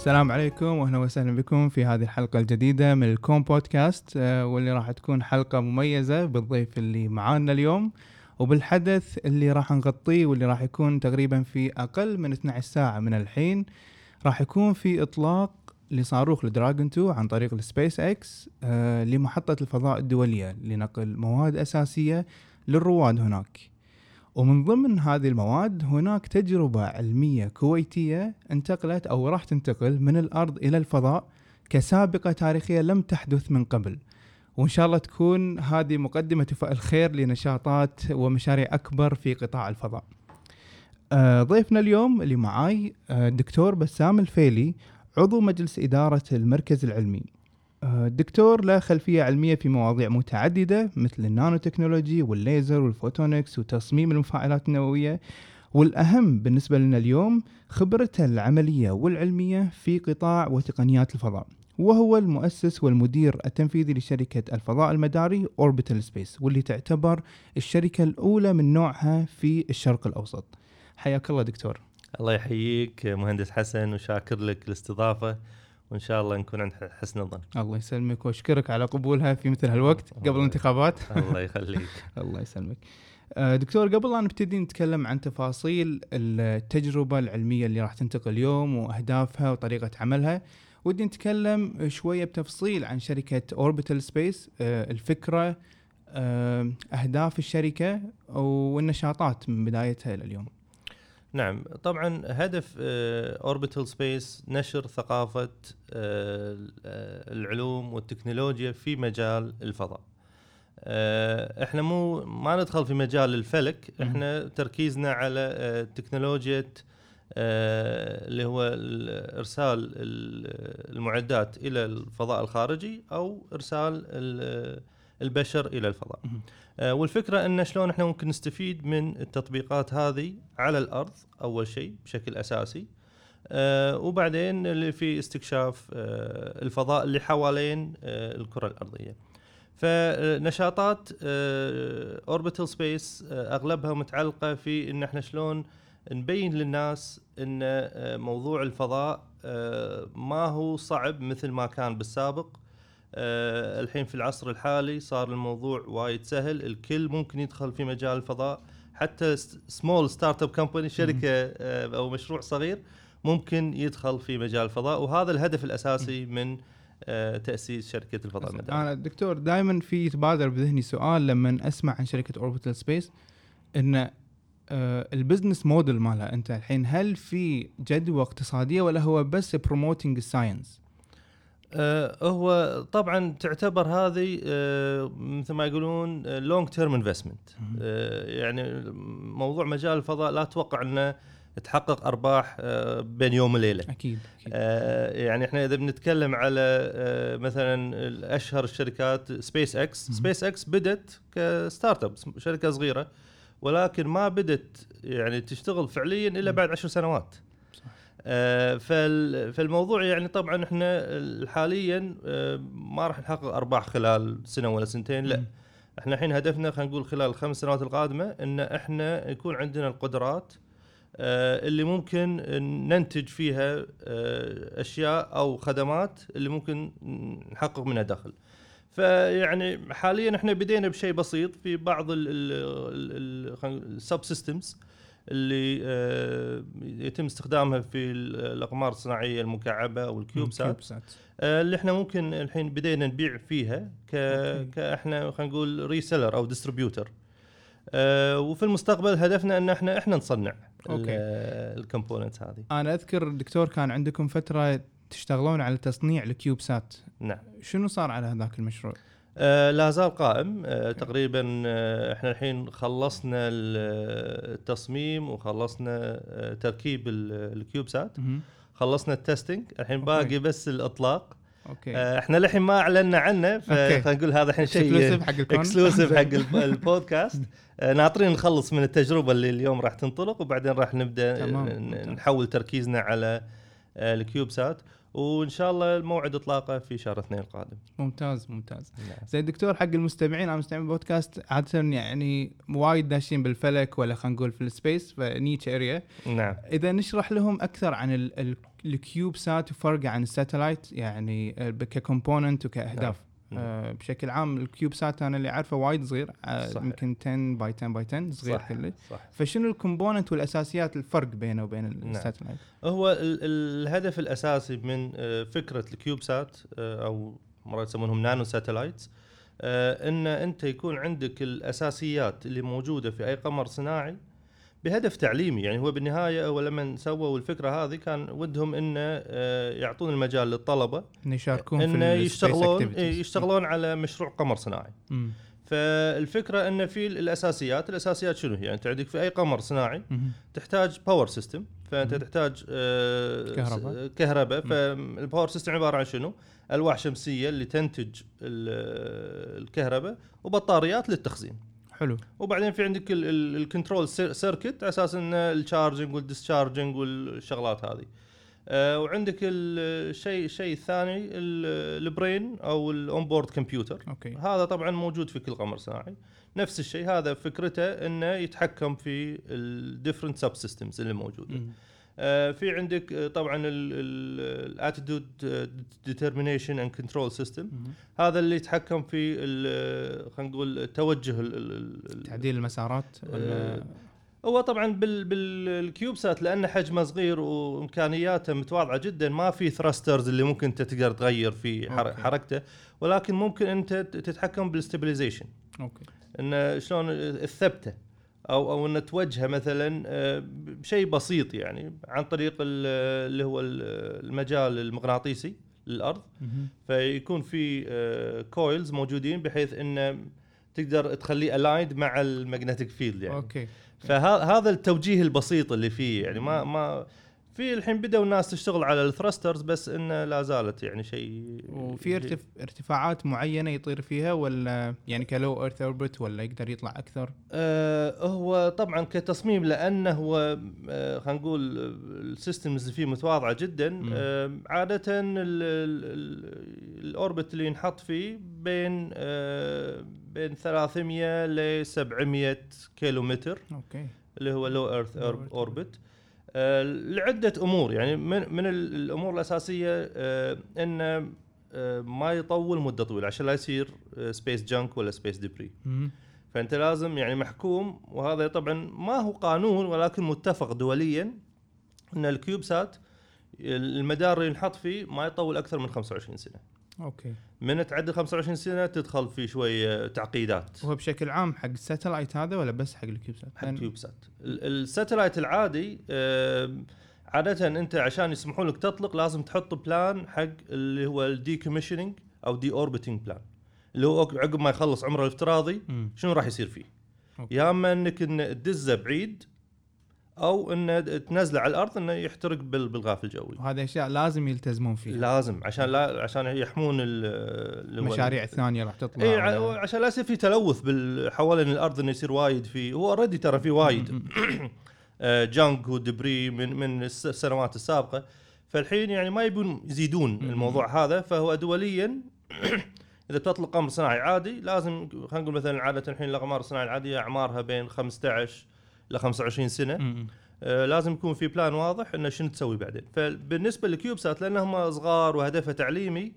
السلام عليكم واهلا وسهلا بكم في هذه الحلقة الجديدة من الكوم بودكاست آه، واللي راح تكون حلقة مميزة بالضيف اللي معانا اليوم وبالحدث اللي راح نغطيه واللي راح يكون تقريبا في أقل من 12 ساعة من الحين راح يكون في إطلاق لصاروخ ال Dragon 2 عن طريق السبيس إكس آه، لمحطة الفضاء الدولية لنقل مواد أساسية للرواد هناك. ومن ضمن هذه المواد هناك تجربة علمية كويتية انتقلت أو راح تنتقل من الأرض إلى الفضاء كسابقة تاريخية لم تحدث من قبل. وإن شاء الله تكون هذه مقدمة الخير لنشاطات ومشاريع أكبر في قطاع الفضاء. آه، ضيفنا اليوم اللي معاي الدكتور آه، بسام الفيلي عضو مجلس إدارة المركز العلمي. الدكتور له خلفية علمية في مواضيع متعددة مثل النانو تكنولوجي والليزر وال photonics وتصميم المفاعلات النووية. والأهم بالنسبة لنا اليوم خبرته العملية والعلمية في قطاع وتقنيات الفضاء وهو المؤسس والمدير التنفيذي لشركة الفضاء المداري Orbital Space واللي تعتبر الشركة الأولى من نوعها في الشرق الأوسط. حياك الله دكتور. الله يحييك مهندس حسن وشاكر لك الاستضافة. وإن شاء الله نكون عند حسن الظن. الله يسلمك وأشكرك على قبولها في مثل هالوقت قبل الانتخابات. الله يخليك. الله يسلمك. آه، دكتور قبل لا نبتدي نتكلم عن تفاصيل التجربة العلمية اللي راح تنتقل اليوم وأهدافها وطريقة عملها ودي نتكلم شوية بتفصيل عن شركة Orbital Space آه، الفكرة آه، أهداف الشركة والنشاطات من بدايتها إلى اليوم. نعم طبعا هدف Orbital Space نشر ثقافة آه، العلوم والتكنولوجيا في مجال الفضاء. آه، إحنا مو ما ندخل في مجال الفلك إحنا تركيزنا على آه، تكنولوجيا اللي هو ارسال المعدات إلى الفضاء الخارجي أو إرسال البشر إلى الفضاء. آه، والفكرة أن شلون إحنا ممكن نستفيد من التطبيقات هذه على الأرض أول شيء بشكل أساسي. آه، وبعدين اللي في استكشاف آه، الفضاء اللي حوالين الكرة الأرضية. فنشاطات Orbital Space أغلبها متعلقة في إن إحنا شلون نبين للناس إن موضوع الفضاء ما هو صعب مثل ما كان بالسابق. آه الحين في العصر الحالي صار الموضوع وايد سهل. الكل ممكن يدخل في مجال الفضاء. حتى small startup company شركة آه أو مشروع صغير ممكن يدخل في مجال الفضاء. وهذا الهدف الأساسي من آه تأسيس شركة الفضاء المداري. أنا دكتور دائما في يتبادر بذهني سؤال لما أسمع عن شركة Orbital Space إن آه ال business model مالها أنت الحين هل في جدوى اقتصادية ولا هو بس promoting ال science؟ آه هو طبعا تعتبر هذه آه مثل ما يقولون long term investment يعني موضوع مجال الفضاء لا أتوقع أنه تحقق أرباح آه بين يوم وليلة. أكيد, أكيد. يعني إحنا إذا بنتكلم على مثلا اشهر الشركات SpaceX SpaceX بدت ك startup شركة صغيرة ولكن ما بدت يعني تشتغل فعليا إلا بعد عشر سنوات. فالموضوع يعني طبعا إحنا حاليا آه، ما راح نحقق أرباح خلال سنة ولا سنتين لا. إحنا الحين هدفنا خلينا نقول خلال الخمس سنوات القادمة إن إحنا يكون عندنا القدرات آه، اللي ممكن ننتج فيها أشياء أو خدمات اللي ممكن نحقق منها دخل. فيعني حاليا إحنا بدينا بشيء بسيط في بعض السب سيستمز اللي آه، يتم استخدامها في الأقمار الصناعية المكعبة أو ال CubeSat آه، اللي إحنا ممكن الحين بدينا نبيع فيها ك كاحنا خلينا نقول reseller أو distributor. آه، وفي المستقبل هدفنا إن إحنا إحنا نصنع ال component هذه. أنا أذكر دكتور كان عندكم فترة تشتغلون على تصنيع ال CubeSat. نعم. شنو صار على هذاك المشروع؟ آه لا زال قائم. آه تقريبا آه إحنا الحين خلصنا ال- التصميم وخلصنا آه تركيب ال- ال CubeSat مهم. خلصنا ال testing. الحين. باقي بس الإطلاق. أوكي. آه إحنا للحين ما اعلنا عنه. فخلينا نقول هذا الحين شيء exclusive حق البودكاست. آه، ناطرين نخلص من التجربة اللي اليوم راح تنطلق وبعدين راح نبدأ تمام،. نحول تركيزنا على آه، ال CubeSat وإن شاء الله الموعد اطلاقه في شهر اثنين القادم ممتاز ممتاز نعم. زين دكتور حق المستمعين أو مستمعين البودكاست عادة يعني وايد داشين بالفلك ولا خلينا نقول في ال space فنيتش area نعم إذا نشرح لهم أكثر عن ال- ال- ال CubeSat وفرقه عن ال satellite يعني ك component وكأهداف نعم. آه بشكل عام ال CubeSat أنا اللي أعرفه وايد صغير آه. يمكن 10 by 10 by 10 صغير صح كله صح فشنو ال component والأساسيات الفرق بينه وبين نعم. الساتلايت هو ال- ال- الهدف الأساسي من آه، فكرة ال CubeSat أو مرات يسمونهم nanosatellites إن أنت يكون عندك الأساسيات اللي موجودة في أي قمر صناعي بهدف تعليمي يعني هو بالنهاية هو لما سووا الفكرة هذه كان ودهم إنه آه، يعطون المجال للطلبة إنه يشاركون في انه يشتغلون. إيه، يشتغلون على مشروع قمر صناعي مم. فالفكرة إنه في الأساسيات الأساسيات شنو هي يعني انت عندك في أي قمر صناعي مم. تحتاج باور سيستم فأنت مهم. تحتاج آه، كهرباء. كهرباء فالباور سيستم عبارة عن شنو؟ ألواح شمسية اللي تنتج ال- الكهرباء وبطاريات للتخزين حلو. وبعدين في عندك ال- ال- ال control cir- circuit على أساس ان ال charging وال discharging والشغلات هذه. آه، وعندك ال- الشيء الشيء الثاني ال- ال brain أو ال onboard computer okay. هذا طبعا موجود في كل قمر صناعي. نفس الشيء هذا فكرته إنه يتحكم في ال different subsystems اللي موجودة. مم. آه في عندك آه، طبعا ال attitude determination and control system. هذا اللي يتحكم في ال- خلينا نقول توجه تعديل المسارات ولا؟ آه، هو طبعا بال بال CubeSat لأنه حجمه صغير وإمكانياته متواضعة جدا ما في thrusters اللي ممكن أنت تقدر تغير في. حركته. ولكن ممكن أنت تتحكم بال stabilization okay. إنه شلون الثبتة. أو أو انه توجهه مثلا آه، بشيء بسيط يعني عن طريق ال- اللي هو ال- المجال المغناطيسي للارض. فيكون في coils موجودين بحيث انه تقدر تخليه aligned مع ال magnetic field يعني. okay. فهذا التوجيه البسيط اللي فيه يعني ما ما في الحين بدأوا الناس تشتغل على ال thrusters بس إنه لا زالت يعني شيء وفي ارتف... ارتفاعات معينة يطير فيها ولا يعني ك low earth orbit ولا يقدر يطلع أكثر؟ آه هو طبعا كتصميم لأنه هو آه خلينا نقول ال systems اللي فيه متواضعة جدا. آه عاده ال- ال- ال- ال orbit اللي ينحط فيه بين آه بين 300 ل 700 كيلو متر okay. اللي هو low earth orbit لعدة أمور. يعني من من ال- الأمور الأساسية آه انه آه ما يطول مدة طويلة عشان لا يصير space junk ولا space debris. فأنت لازم يعني محكوم وهذا طبعا ما هو قانون ولكن متفق دوليا إن ال CubeSat المدار اللي ينحط فيه ما يطول أكثر من 25 سنة. okay. من تعدي 25 سنة تدخل في شوية تعقيدات هو بشكل عام حق ال satellite هذا ولا بس حق ال CubeSat؟ حق CubeSat ال- ال satellite العادي عادة أنت عشان يسمحون لك تطلق لازم تحط plan حق اللي هو ال decommissioning أو deorbiting plan اللي هو عقب ما يخلص عمره الافتراضي. شنو راح يصير فيه okay. يا إما إنك تدزه بعيد أو انه تنزله على الأرض إنه يحترق بال- بالغلاف الجوي. وهذه أشياء لازم يلتزمون فيها. لازم عشان لا عشان يحمون المشاريع الثانية راح تطلع اي عشان لا يصير في تلوث حوالين الأرض إنه يصير وايد في هو already ترى في وايد. مم. آه، و debris من من الس- السنوات السابقة. فالحين يعني ما يبون يزيدون. الموضوع هذا. فهو دوليا إذا بتطلق قمر صناعي عادي لازم خلينا نقول مثلا عادة الحين الأقمار الصناعية العادية أعمارها بين 15 ل 25 سنة مم. آه، لازم يكون في بلان واضح إنه شنو تسوي بعدين فبالنسبة لكيوب سات لانهم صغار وهدفها تعليمي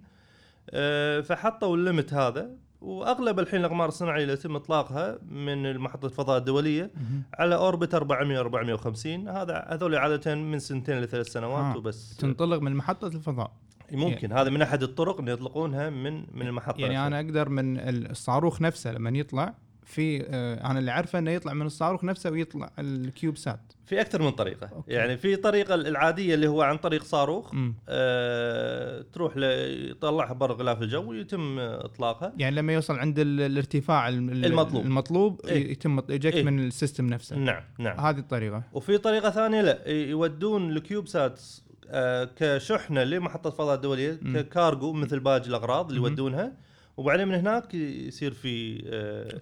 آه، فحطوا الليمت هذا وأغلب الحين الأقمار الصناعية اللي يتم إطلاقها من محطه الفضاء الدولية مم. على أوربت 400 450 هذا هذول عادة من سنتين لثلاث سنوات آه. وبس تنطلق من محطة الفضاء ممكن هذا من أحد الطرق إن يطلقونها من من المحطة يعني نفسها. أنا أقدر من الصاروخ نفسه لما يطلع في آه أنا اللي عارفه إنه يطلع من الصاروخ نفسه ويطلع ال CubeSat في أكثر من طريقة okay. يعني في طريقة العادية اللي هو عن طريق صاروخ. آه تروح يطلعها برا غلاف الجو ويتم إطلاقها يعني لما يوصل عند ال- الارتفاع الم- ال- المطلوب. المطلوب إيه. يتم eject إيه. من ال system نفسه نعم نعم هذه الطريقة وفي طريقة ثانية لا يودون ال CubeSats آه كشحنة لمحطة فضاء دولية. ككارجو مثل باقي الأغراض اللي. يودونها وبعدين من هناك يصير في؟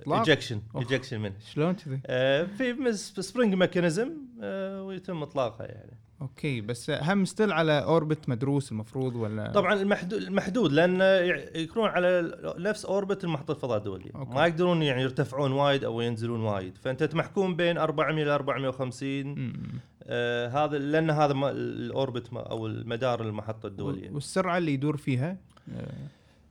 ejection أوه. ejection منه شلون كذي؟ آه، في spring mechanism ويتم إطلاقها يعني okay بس هم still على orbit مدروس المفروض ولا طبعا المحدود المحدود لأن يكونون على نفس orbit المحطة الفضاء الدوليه okay. ما يقدرون يعني يرتفعون وايد أو ينزلون وايد فأنت محكوم بين 400 ل 450 مم. آه هذا لأن هذا ال orbit أو المدار المحطة الدولية والسرعة اللي يدور فيها آه،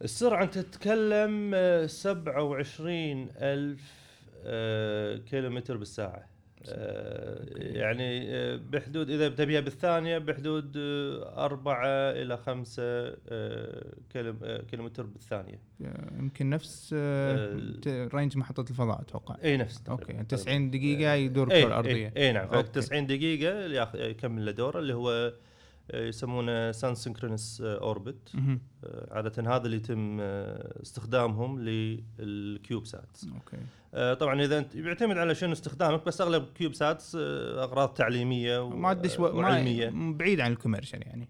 السرعة أنت تتكلم آه، 27 ألف آه، كيلومتر بالساعة. آه، يعني آه، بحدود إذا تبيها بالثانية بحدود آه، أربعة إلى خمسة آه، كيلو- آه، كيلومتر بالثانية. آه، يمكن نفس آه، آه، range محطة الفضاء أتوقع. إي نفس okay تقريباً. يعني 90 دقيقة يدور الارضيه إي, إي نعم. okay. 90 دقيقة ياخ- يكمل دوره اللي هو آه، يسمونه sun synchronous orbit. عاده هذا اللي يتم آه، استخدامهم لل CubeSats okay. آه، طبعا إذا أنت يعتمد على شنو استخدامك بس أغلب CubeSats آه، أغراض تعليمية ما ادش و- وعلمية. بعيد عن ال commercial يعني.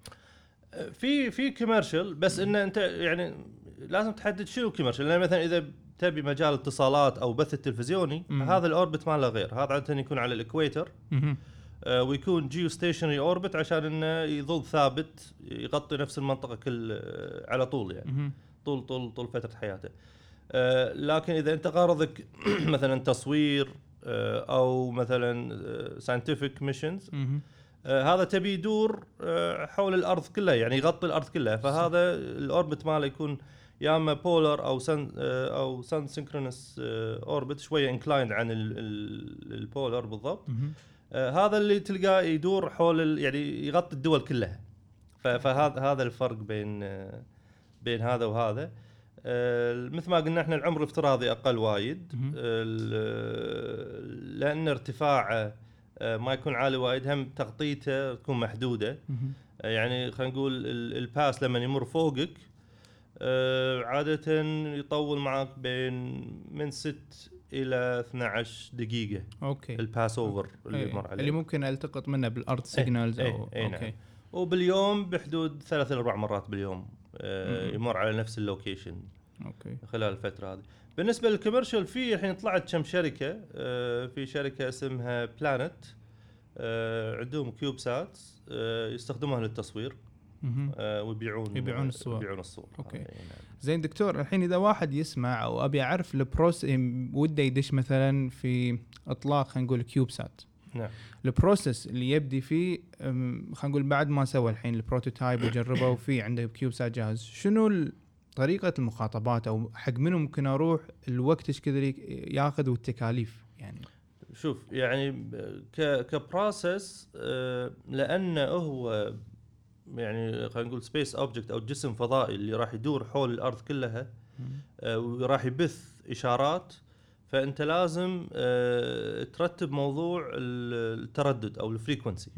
آه، في في commercial بس إن أنت يعني لازم تحدد شنو commercial. لأن مثلا إذا تبي مجال اتصالات أو بث التلفزيوني. هذا ال orbit ماله غير. هذا عاده يكون على ال equator. آه، ويكون geostationary orbit عشان إنه يظل ثابت يغطي نفس المنطقة كل آه، على طول يعني. طول طول طول فترة حياته. آه، لكن إذا أنت غرضك مثلا تصوير آه، أو مثلا scientific missions. هذا تبي يدور آه، حول الأرض كلها يعني يغطي الأرض كلها فهذا ال orbit ماله يكون يا أما polar أو sun أو sun synchronous orbit شوية inclined عن ال- ال- ال polar بالضبط. آه، هذا اللي تلقاه يدور حول يعني يغطي الدول كلها. فهذا هذا الفرق بين آه، بين هذا وهذا. آه، مثل ما قلنا إحنا العمر الافتراضي أقل وايد. لأن ارتفاعه آه، ما يكون عالي وايد هم تغطيته تكون محدودة. آه، يعني خلينا نقول ال- الباس لما يمر فوقك آه، عادة يطول معك بين من 6 إلى 12 دقيقة أوكي ال pass over اللي يمر عليه اللي ممكن ألتقط منه بالأرض signals إيه، أو إيه، نعم. أوكي وباليوم بحدود ثلاث أربع مرات باليوم آه،. يمر على نفس ال location أوكي خلال الفترة هذه بالنسبة لل commercial في الحين طلعت كم شركة آه، في شركة اسمها Planet عندهم CubeSat يستخدموها للتصوير مهم. آه، ويبيعون يبيعون الصور. يبيعون الصور okay. هذه، نعم. زين دكتور الحين إذا واحد يسمع أو أبي أعرف ال process وده يدش مثلا في إطلاق خلينا نقول CubeSat نعم. ال process اللي يبدي فيه خلينا نقول بعد ما سوى الحين ال prototype وجربه وفي عنده CubeSat جاهز شنو طريقة المخاطبات أو حق منو ممكن أروح الوقت إيش كذا ياخذ والتكاليف يعني؟ شوف يعني ب- ك ك process آه، لأنه هو يعني خلينا نقول space object أو جسم فضائي اللي راح يدور حول الأرض كلها آه، وراح يبث إشارات فأنت لازم آه، ترتب موضوع ال- التردد أو ال frequency.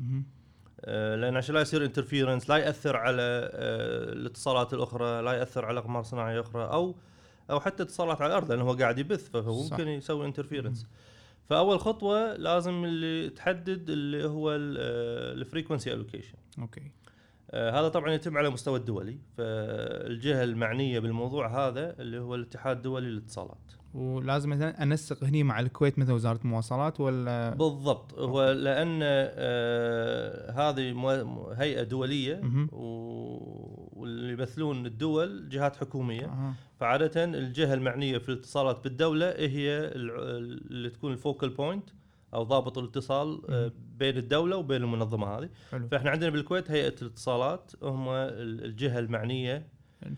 آه، لأن عشان لا يصير interference لا يأثر على الاتصالات الأخرى لا يأثر على أقمار صناعية أخرى أو أو حتى اتصالات على الأرض لأنه هو قاعد يبث فهو صح. ممكن يسوي interference فأول خطوة لازم اللي تحدد اللي هو ال frequency allocation okay. هذا طبعا يتم على مستوى الدولي فالجهة المعنية بالموضوع هذا اللي هو الاتحاد الدولي للاتصالات. ولازم مثلا أنسق هني مع الكويت مثل وزارة المواصلات ولا؟ بالضبط. هو لأن آه هذه هيئة دولية واللي يمثلون الدول جهات حكومية. أها. فعادة الجهة المعنية في الاتصالات بالدولة هي اللي تكون الفوكال بوينت. أو ضابط الاتصال آه،. بين الدولة وبين المنظمة هذه حلو فإحنا عندنا بالكويت هيئة الاتصالات هم ال- الجهة المعنية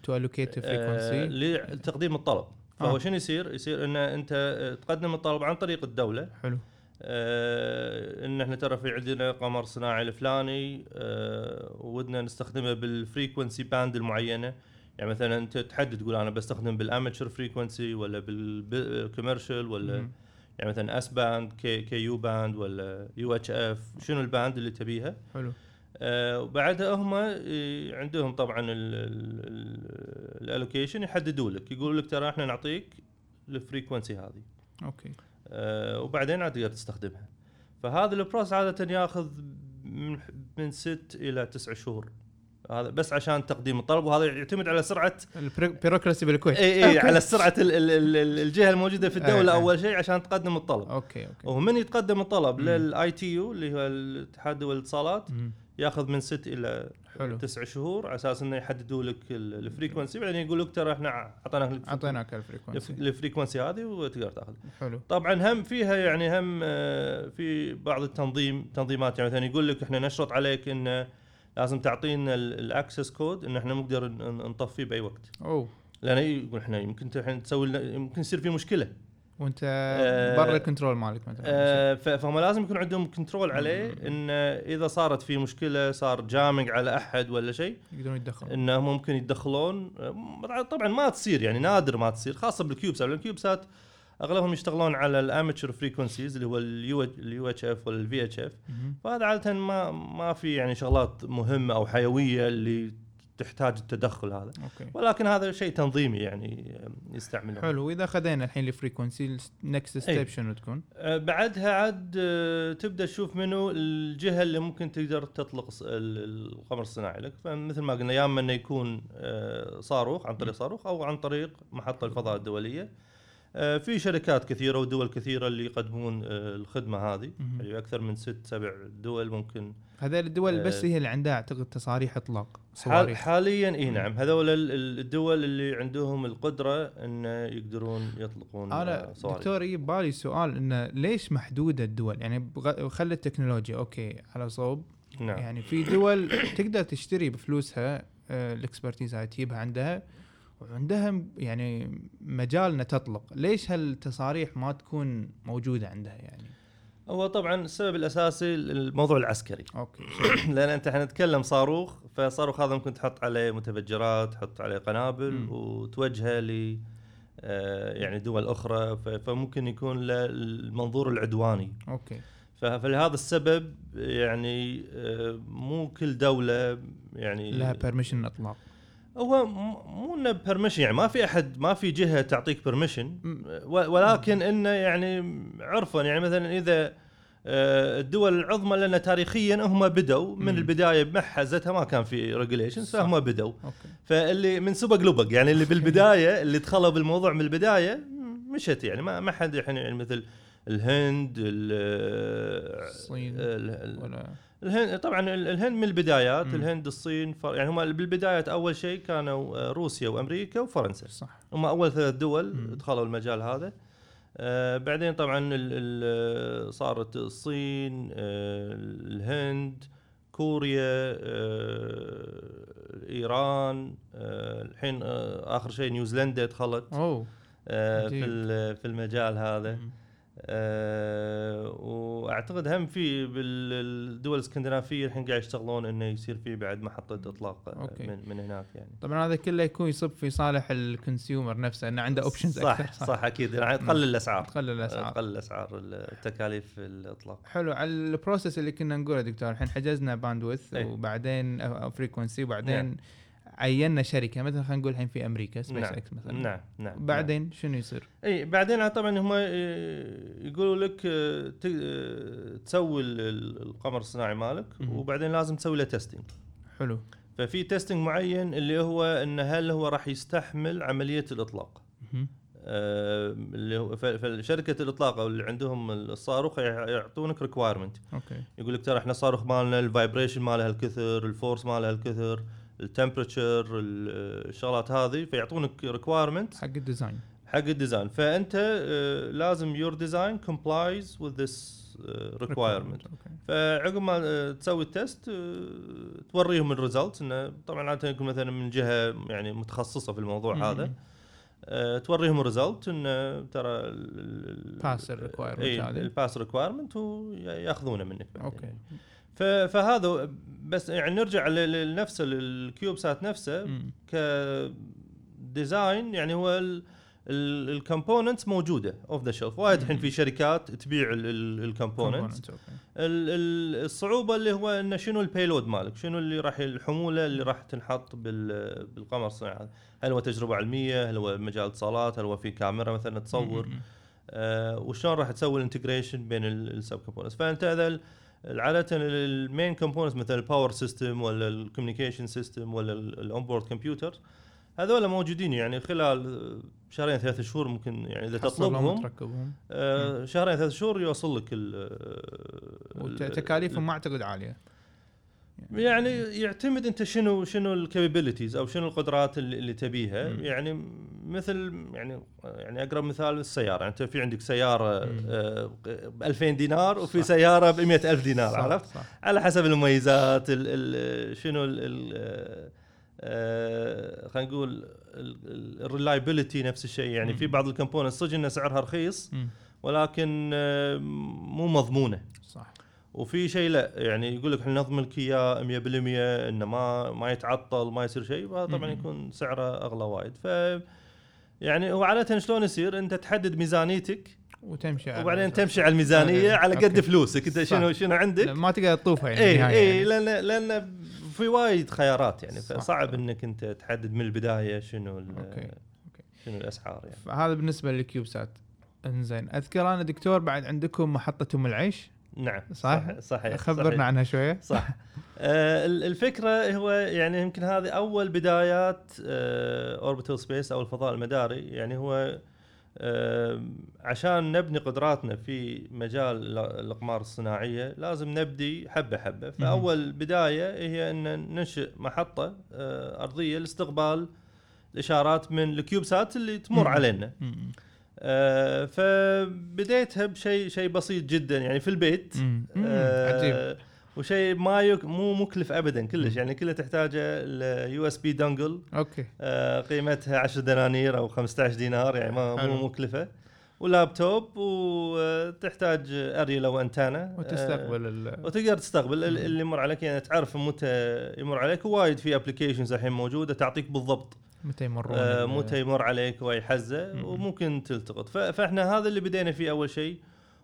to allocate آه، frequency لتقديم الطلب فهو آه. شنو يصير؟ يصير إن أنت آه، تقدم الطلب عن طريق الدولة حلو آه، إن إحنا ترى في عندنا قمر صناعي الفلاني آه، ودنا نستخدمه بال frequency band المعينة يعني مثلا أنت تحدد تقول أنا بستخدم بال amateur frequency ولا بال commercial ولا مم. يعني مثلا S band K, Ku band ولا UHF شنو ال band اللي تبيها؟ حلو. آه وبعدها هم آه، عندهم طبعا ال allocation يحددوا لك يقولوا لك ترى إحنا نعطيك ال frequency هذه. okay. آه وبعدين عاد تقدر تستخدمها. فهذا ال process عادة ياخذ من من ست إلى تسع شهور. هذا بس عشان تقديم الطلب وهذا يعتمد على سرعة ال bureaucracy بالكويت. إي إي على سرعة ال- ال- ال- ال- الجهة الموجودة في الدولة إيه. أول شيء عشان تقدم الطلب. okay okay. ومن يتقدم الطلب. لل ITU اللي هو الاتحاد دول الاتصالات مم. ياخذ من ست إلى حلو. تسع شهور على أساس إنه يحددوا لك ال- ال frequency بعدين يقول لك ترى إحنا أعطيناك أعطيناك ال frequency ال frequency هذه وتقدر تاخذ حلو. طبعا هم فيها يعني هم آه، في بعض التنظيم تنظيمات. يعني مثلا يقول لك إحنا نشرط عليك إنه لازم تعطينا ال access code إن إحنا نقدر نطفيه بأي وقت. أوه. لأن يقول إحنا يمكن الحين تسوي لنا- يمكن يصير في مشكلة. وأنت آه، برا ال control مالك مثلا. آه، فهم لازم يكون عندهم control عليه. إن إذا صارت في مشكلة صار جامج على أحد ولا شيء يقدرون يتدخلون. إنه ممكن يتدخلون. آه، طبعا ما تصير يعني نادر ما تصير خاصة بال CubeSat. ال CubeSat أغلبهم يشتغلون على ال amateur frequencies اللي هو ال UHF ولا ال VHF. فهذا عاده ما ما في يعني شغلات مهمة أو حيوية اللي تحتاج التدخل هذا. okay. ولكن هذا شيء تنظيمي يعني يستعملون حلو. وإذا خذينا الحين ال frequency next step إيه. شنو تكون؟ آه، بعدها عاد آه، تبدأ تشوف منو الجهة اللي ممكن تقدر تطلق القمر الصناعي لك. فمثل ما قلنا يا إما إنه يكون آه، صاروخ عن طريق صاروخ أو عن طريق محطة الفضاء الدولية. في شركات كثيرة ودول كثيرة اللي يقدمون آه، الخدمة هذه. مهم. يعني أكثر من ست سبع دول ممكن هذول الدول بس آه. هي اللي عندها أعتقد تصاريح إطلاق صواريخ. حاليا إي نعم. هذول ال- ال- الدول اللي عندهم القدرة إن يقدرون يطلقون أنا آه، صواريخ. دكتور يجي ببالي سؤال انه ليش محدودة الدول؟ يعني خلي التكنولوجيا okay على صوب. نعم. يعني في دول تقدر تشتري بفلوسها آه، ال expertise هاي تجيبها عندها. وعندها م- يعني مجال انها تطلق، ليش هالتصاريح ما تكون موجودة عندها يعني؟ هو طبعا السبب الأساسي الموضوع العسكري. okay. لأن أنت إحنا نتكلم صاروخ فالصاروخ هذا ممكن تحط عليه متفجرات تحط عليه قنابل مم. وتوجهه ل آه، يعني دول أخرى. فممكن يكون له المنظور العدواني. okay. فلهذا السبب يعني آه، مو كل دولة يعني لها permission إطلاق. هو مو إنه permission يعني ما في أحد ما في جهة تعطيك permission مم. ولكن إنه يعني عرفا يعني مثلا إذا آه، الدول العظمى لأن تاريخيا هم بدوا من. البداية بمحزتها ما كان في regulation صح. فهم بدوا فاللي من سبق لبق يعني اللي بالبداية اللي دخلوا بالموضوع من البداية مشت يعني ما ما حد يعني يعني مثل الهند ال- الصين الهند طبعا ال- الهند من البدايات مم. الهند الصين فر- يعني هم بالبدايات أول شيء كانوا آه، روسيا وأمريكا وفرنسا صح هم أول ثلاث دول مم. دخلوا المجال هذا آه بعدين طبعا ال ال صارت الصين آه الهند كوريا آه إيران آه الحين آه آخر شيء نيوزيلندا دخلت أوه آه في في المجال هذا مم. آه وأعتقد هم في بالدول الإسكندنافية الحين قاعد يشتغلون إنه يصير في بعد محطة إطلاق آه، okay. من, من هناك يعني. طبعا هذا كله يكون يصب في صالح ال consumer نفسه إنه عنده options صح أكثر صح, صح أكيد. يعني تقلل الأسعار. تقلل الأسعار. تقلل اسعار التكاليف الإطلاق. حلو. على ال process اللي كنا نقوله دكتور الحين حجزنا bandwidth أي. وبعدين frequency وبعدين نعم. عينا شركة مثلا خلينا نقول الحين في أمريكا Space نعم X مثلا. نعم نعم بعدين شنو يصير؟ إي بعدين طبعا هم يقولوا لك آه، آه، تسوي ال- ال- القمر الصناعي مالك. وبعدين لازم تسوي له testing حلو. ففي testing معين اللي هو انه هل هو راح يستحمل عملية الإطلاق. آه، اللي هو فشركة الإطلاق أو اللي عندهم الصاروخ يع- يعطونك requirement okay. يقول لك ترى إحنا الصاروخ مالنا ال vibration ماله هالكثر ال force ماله هالكثر ال temperature الشغلات هذه فيعطونك requirement حق ال design. حق ال design. فأنت آه، لازم your design complies with this requirement فعقب ما آه، تسوي ال test آه، توريهم ال result إنه طبعا عادة يكون مثلا من جهة يعني متخصصة في الموضوع هذا. مم. آه، توريهم ال result إنه ترى pass ال requirement اي هذه. ال pass requirement وياخذونه منك بعدين. okay ف- فهذا بس يعني نرجع لنفس ال CubeSat نفسه. ك design يعني هو ال components موجودة off the shelf وايد الحين في شركات تبيع ال components. الصعوبة اللي هو إنه شنو ال payload مالك؟ شنو اللي راح الحمولة اللي راح تنحط بال- بالقمر؟ الصناعي هذا؟ هل هو تجربة علمية؟ هل هو مجال اتصالات؟ هل هو في كاميرا مثلا تصور. آه وشلون راح تسوي ال integration بين ال sub components فأنت اذا ال- عادة ال main components مثل ال power system ولا ال communication system ولا ال on-board computer هذول موجودين يعني خلال شهرين ثلاث شهور ممكن يعني إذا تطلبهم آه شهرين ثلاث شهور يوصل لك ال- وتكاليفهم ما أعتقد عالية. يعني يعتمد انت شنو شنو ال capabilities أو شنو القدرات اللي, اللي تبيها مم. يعني مثل يعني يعني أقرب مثال السيارة أنت في عندك سيارة. ب 2000 دينار وفي صح. سيارة ب ألف دينار صح، عرفت صح على حسب المميزات ال ال شنو ال ال آه، خلينا نقول ال reliability نفس الشيء يعني في مم. بعض ال component صدق انه سعرها رخيص مم. ولكن آه، مو مضمونة صح وفي شيء لا يعني يقول لك إحنا نضمن لك اياه 100% إنه ما ما يتعطل ما يصير شيء طبعا. يكون سعره أغلى وايد ف يعني هو عاده شلون يصير أنت تحدد ميزانيتك وتمشي على وبعدين. تمشي على الميزانية. على قد. فلوسك أنت شنو. شنو عندك ما تقدر تطوفها يعني اي اي يعني. لأن لأن في وايد خيارات يعني فصعب صح. إنك أنت تحدد من البداية شنو okay. شنو الأسعار يعني فهذا بالنسبة لل CubeSat إنزين أذكر أنا دكتور بعد عندكم محطة أم العيش نعم صح؟ صحيح خبرنا صحيح. عنها شوية صح آه ال- الفكرة هو يعني يمكن هذه أول بدايات Orbital Space أو الفضاء المداري يعني هو آه عشان نبني قدراتنا في مجال ال- الأقمار الصناعية لازم نبدي حبة حبة فأول بداية هي أن ننشئ محطة آه أرضية لاستقبال الإشارات من ال CubeSat اللي تمر. علينا. آه فبديتها بشيء شيء بسيط جدا يعني في البيت. مم. مم. آه، عجيب. وشيء ما يك مو مكلف ابدا كلش يعني كله تحتاجه ال USB dongle. okay. قيمتها 10 دنانير أو 15 دينار يعني ما حلو. مو مكلفة. ولابتوب وتحتاج اريلا وانتانا وتستقبل ال آه، وتقدر تستقبل ال- اللي يمر عليك يعني تعرف متى يمر عليك. وايد في applications الحين موجودة تعطيك بالضبط. متى يمرون آه، متى يمر عليك واي حزة مم. وممكن تلتقط فإحنا هذا اللي بدينا فيه أول شيء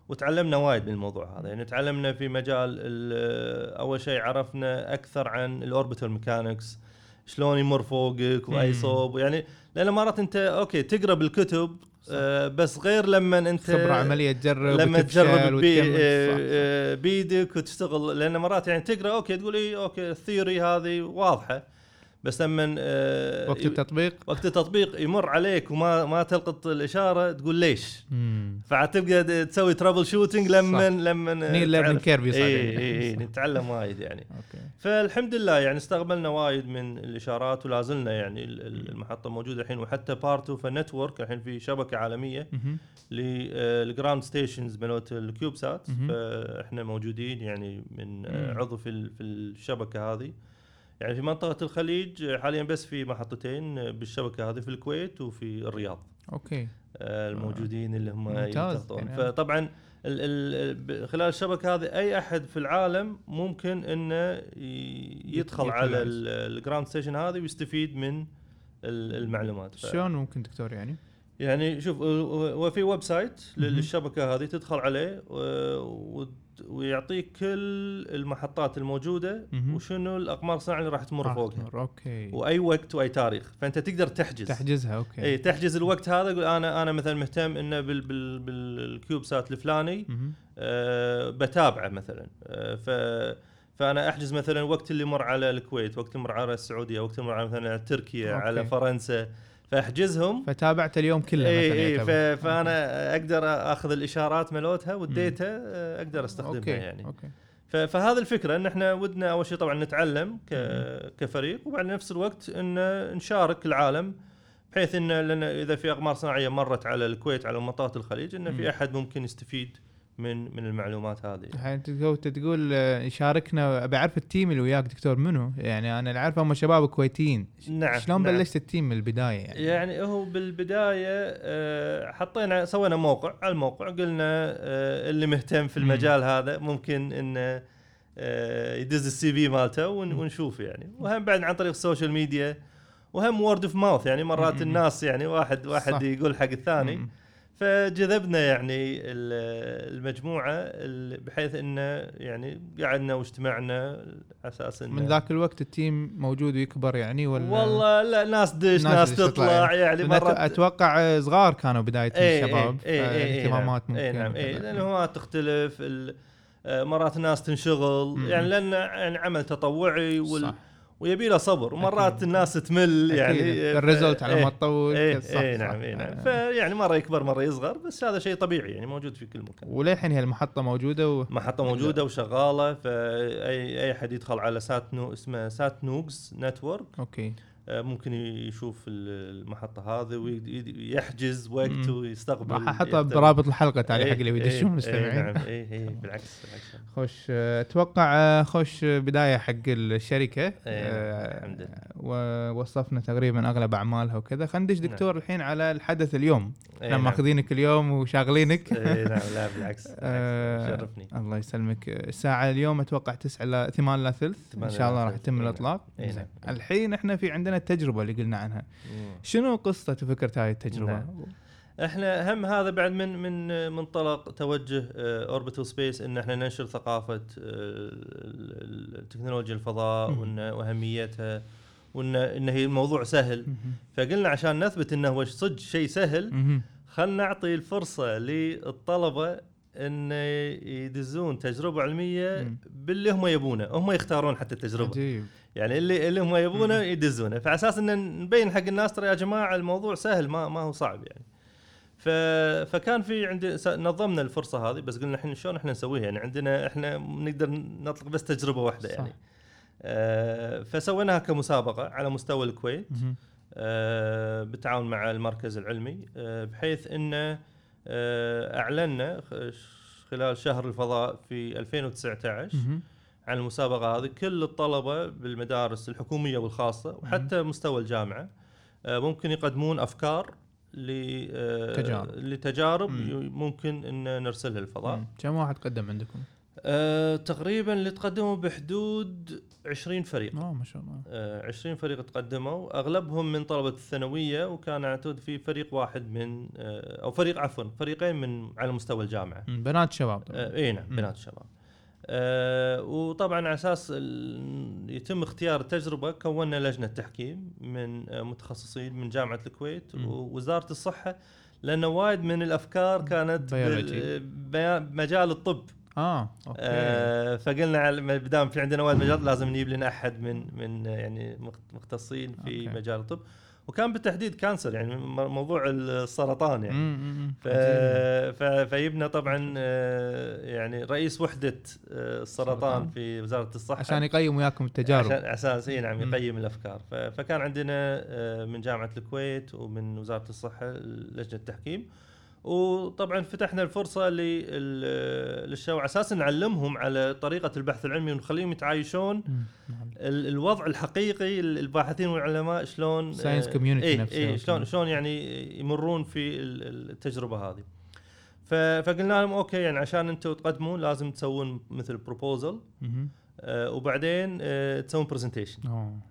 وتعلمنا وايد من الموضوع هذا يعني تعلمنا في مجال ال- أول شيء عرفنا أكثر عن ال orbital mechanics شلون يمر فوقك وأي. صوب يعني لأن مرات أنت okay تقرأ بالكتب. آه بس غير لما أنت خبرة عملية تجرب لما تجرب بي. آه،. آه، بيدك وتشتغل لأن مرات يعني تقرأ okay تقول إي أوكي ال theory هذه واضحة بس لما آه، وقت التطبيق وقت التطبيق يمر عليك وما ما تلقط الإشارة تقول ليش؟ مم. فتبقى تسوي troubleshooting لما لما هني ال learning curve يصعد اي. نتعلم وايد يعني okay فالحمد لله يعني استقبلنا وايد من الإشارات ولا زلنا يعني ال- ال- المحطة موجودة الحين وحتى part of network الحين في شبكة عالمية. لل ground stations مالت ال CubeSat مهم. فإحنا موجودين يعني من آه،. عضو في الشبكة هذه يعني في منطقة الخليج حاليا بس في محطتين بالشبكة هذه في الكويت وفي الرياض okay آه، الموجودين اللي هم ممتاز، يعني فطبعا ال ال خلال الشبكة هذه أي أحد في العالم ممكن إنه يدخل على. ال ground station هذه ويستفيد من ال- المعلومات شلون ممكن دكتور يعني؟ يعني شوف هو هو في website. للشبكة هذه تدخل عليه ويعطيك كل المحطات الموجودة مهم. وشنو الأقمار الصناعية اللي راح تمر فوقها. okay. وأي وقت وأي تاريخ. فأنت تقدر تحجز. تحجزها okay. إي تحجز الوقت هذا يقول أنا أنا مثلا مهتم إنه بال بال بال CubeSat الفلاني. أه بتابعه مثلا. أه ف فأنا أحجز مثلا الوقت اللي مر على الكويت وقت اللي مر على السعودية وقت اللي مر على مثلا تركيا okay. على فرنسا. فاحجزهم. فتابعت اليوم كله اي اي فأنا أقدر أخذ الإشارات مالتها وال data أقدر أستخدمها okay يعني. okay. ف- فهذا الفكرة إن إحنا ودنا أول شيء طبعا نتعلم. كفريق وبعد نفس الوقت إن نشارك العالم بحيث إن لأن إذا في أقمار صناعية مرت على الكويت على منطقة الخليج إن مم. في أحد ممكن يستفيد من من المعلومات هذه الحين تقول تقول آه، شاركنا أبي أعرف ال team اللي وياك دكتور منو؟ يعني أنا اللي أعرفه هم شباب كويتيين نعم شلون نعم. بلشت ال team من البداية يعني؟ يعني هو بالبداية آه، حطينا سوينا موقع على الموقع قلنا آه، اللي مهتم في. المجال هذا ممكن إنه يدز ال CV مالته ون- ونشوف يعني وهم بعد عن طريق السوشيال ميديا وهم word of mouth يعني مرات. الناس يعني واحد واحد صح. يقول حق الثاني مم. فجذبنا يعني ال- المجموعة ال- بحيث انه يعني قعدنا واجتمعنا على أساس انه من ذاك الوقت ال team موجود ويكبر يعني ولا والله لا ناس دش ناس ناس, تطلع يعني لأن مرات أتوقع صغار كانوا بداية إيه الشباب إيه إيه إيه اهتمامات نعم. ممكن إيه نعم إيه وكذا. لأن هو تختلف ال- آه، مرات الناس تنشغل. يعني لأن يعني عمل تطوعي وال صح ويبي له صبر ومرات أكيد. الناس تمل يعني ال result على إيه ما تطول إيه صح إيه صح. نعم إيه نعم آه. فيعني مرة يكبر مرة يصغر بس هذا شيء طبيعي يعني موجود في كل مكان وللحين هي المحطة موجودة و... محطة موجودة وشغالة فأي أي أحد يدخل على سات نو اسمه سات نوكس network okay ممكن يشوف ال- المحطة هذه ويحجز وقت. ويستقبل راح أحطها. برابط الحلقة تعالي إيه، حق اللي إيه، بيدشون إيه، المستمعين نعم اي اي بالعكس بالعكس خوش آه، أتوقع آه، خوش بداية حق الشركة إيه، آه، الحمد لله. ووصفنا تقريبا أغلب أعمالها وكذا خلينا ندش دكتور الحين على الحدث اليوم إيه، إحنا نعم. ماخذينك اليوم وشاغلينك اي نعم لا بالعكس آه، شرفني الله يسلمك الساعة اليوم أتوقع 9 ل 8 الا ثلث إن شاء الله راح. يتم إيه الإطلاق نعم. إيه. نعم. الحين إحنا في عندنا التجربة اللي قلنا عنها. شنو قصة وفكرة هاي التجربة؟ نعم. إحنا هم هذا بعد من من منطلق توجه Orbital Space إن إحنا ننشر ثقافة آه، ال- ال- التكنولوجيا الفضاء. وإن وأهميتها وإن إن هي الموضوع سهل. فقلنا عشان نثبت إنه هو صدق شيء سهل. خلينا نعطي الفرصة للطلبة إن يدزون تجربة علمية. باللي هم يبونه هم يختارون حتى التجربة عجيب يعني اللي اللي هم يبونه. يدزونه فعلى أساس إن نبين حق الناس ترى يا جماعة الموضوع سهل ما ما هو صعب يعني ف... فكان في عندي نظمنا الفرصة هذه بس قلنا الحين شلون إحنا نسويها يعني عندنا إحنا نقدر نطلق بس تجربة واحدة صح. يعني آه فسويناها كمسابقة على مستوى الكويت. آه بالتعاون مع المركز العلمي آه بحيث إنه آه اعلنا خلال شهر الفضاء في 2019 مهم. عن المسابقة هذه كل الطلبة بالمدارس الحكومية والخاصة وحتى مستوى الجامعة آه، ممكن يقدمون أفكار آه، تجارب. لتجارب. ي- ممكن إن نرسلها للفضاء. كم واحد قدم عندكم؟ آه، تقريبا اللي تقدموا بحدود 20 فريق آه ما شاء الله آه، 20 فريق تقدموا أغلبهم من طلبة الثانوية وكان اعتقد في فريق واحد من آه، أو فريق عفوا فريقين من على مستوى الجامعة. بنات شباب طبعاً. آه، إي نعم. بنات الشباب آه وطبعا على أساس يتم اختيار التجربة كونا لجنة تحكيم من آه متخصصين من جامعة الكويت. ووزارة الصحة لأنه وايد من الأفكار كانت بمجال الطب آه okay آه فقلنا على- ما في عندنا وايد مجال لازم نجيب لنا أحد من من آه، يعني مخت- مختصين في okay. مجال الطب وكان بالتحديد cancer يعني موضوع السرطان يعني مم،. ف... فيبنى طبعا آه، يعني رئيس وحدة آه، السرطان. في وزارة الصحة عشان يقيم وياكم التجارب عشان أساس إي نعم. يقيم الأفكار ف... فكان عندنا آه، من جامعة الكويت ومن وزارة الصحة لجنة تحكيم وطبعا فتحنا الفرصة لل... للشباب على أساس نعلمهم على طريقة البحث العلمي ونخليهم يتعايشون. نعم. ال- الوضع الحقيقي الباحثين والعلماء شلون Science آه، community إيه نفسها. إيه شلون شلون يعني يمرون في ال- ال- التجربة هذه فقلنا لهم okay يعني عشان أنتم تقدمون لازم تسوون مثل proposal. آه وبعدين آه تسوون presentation.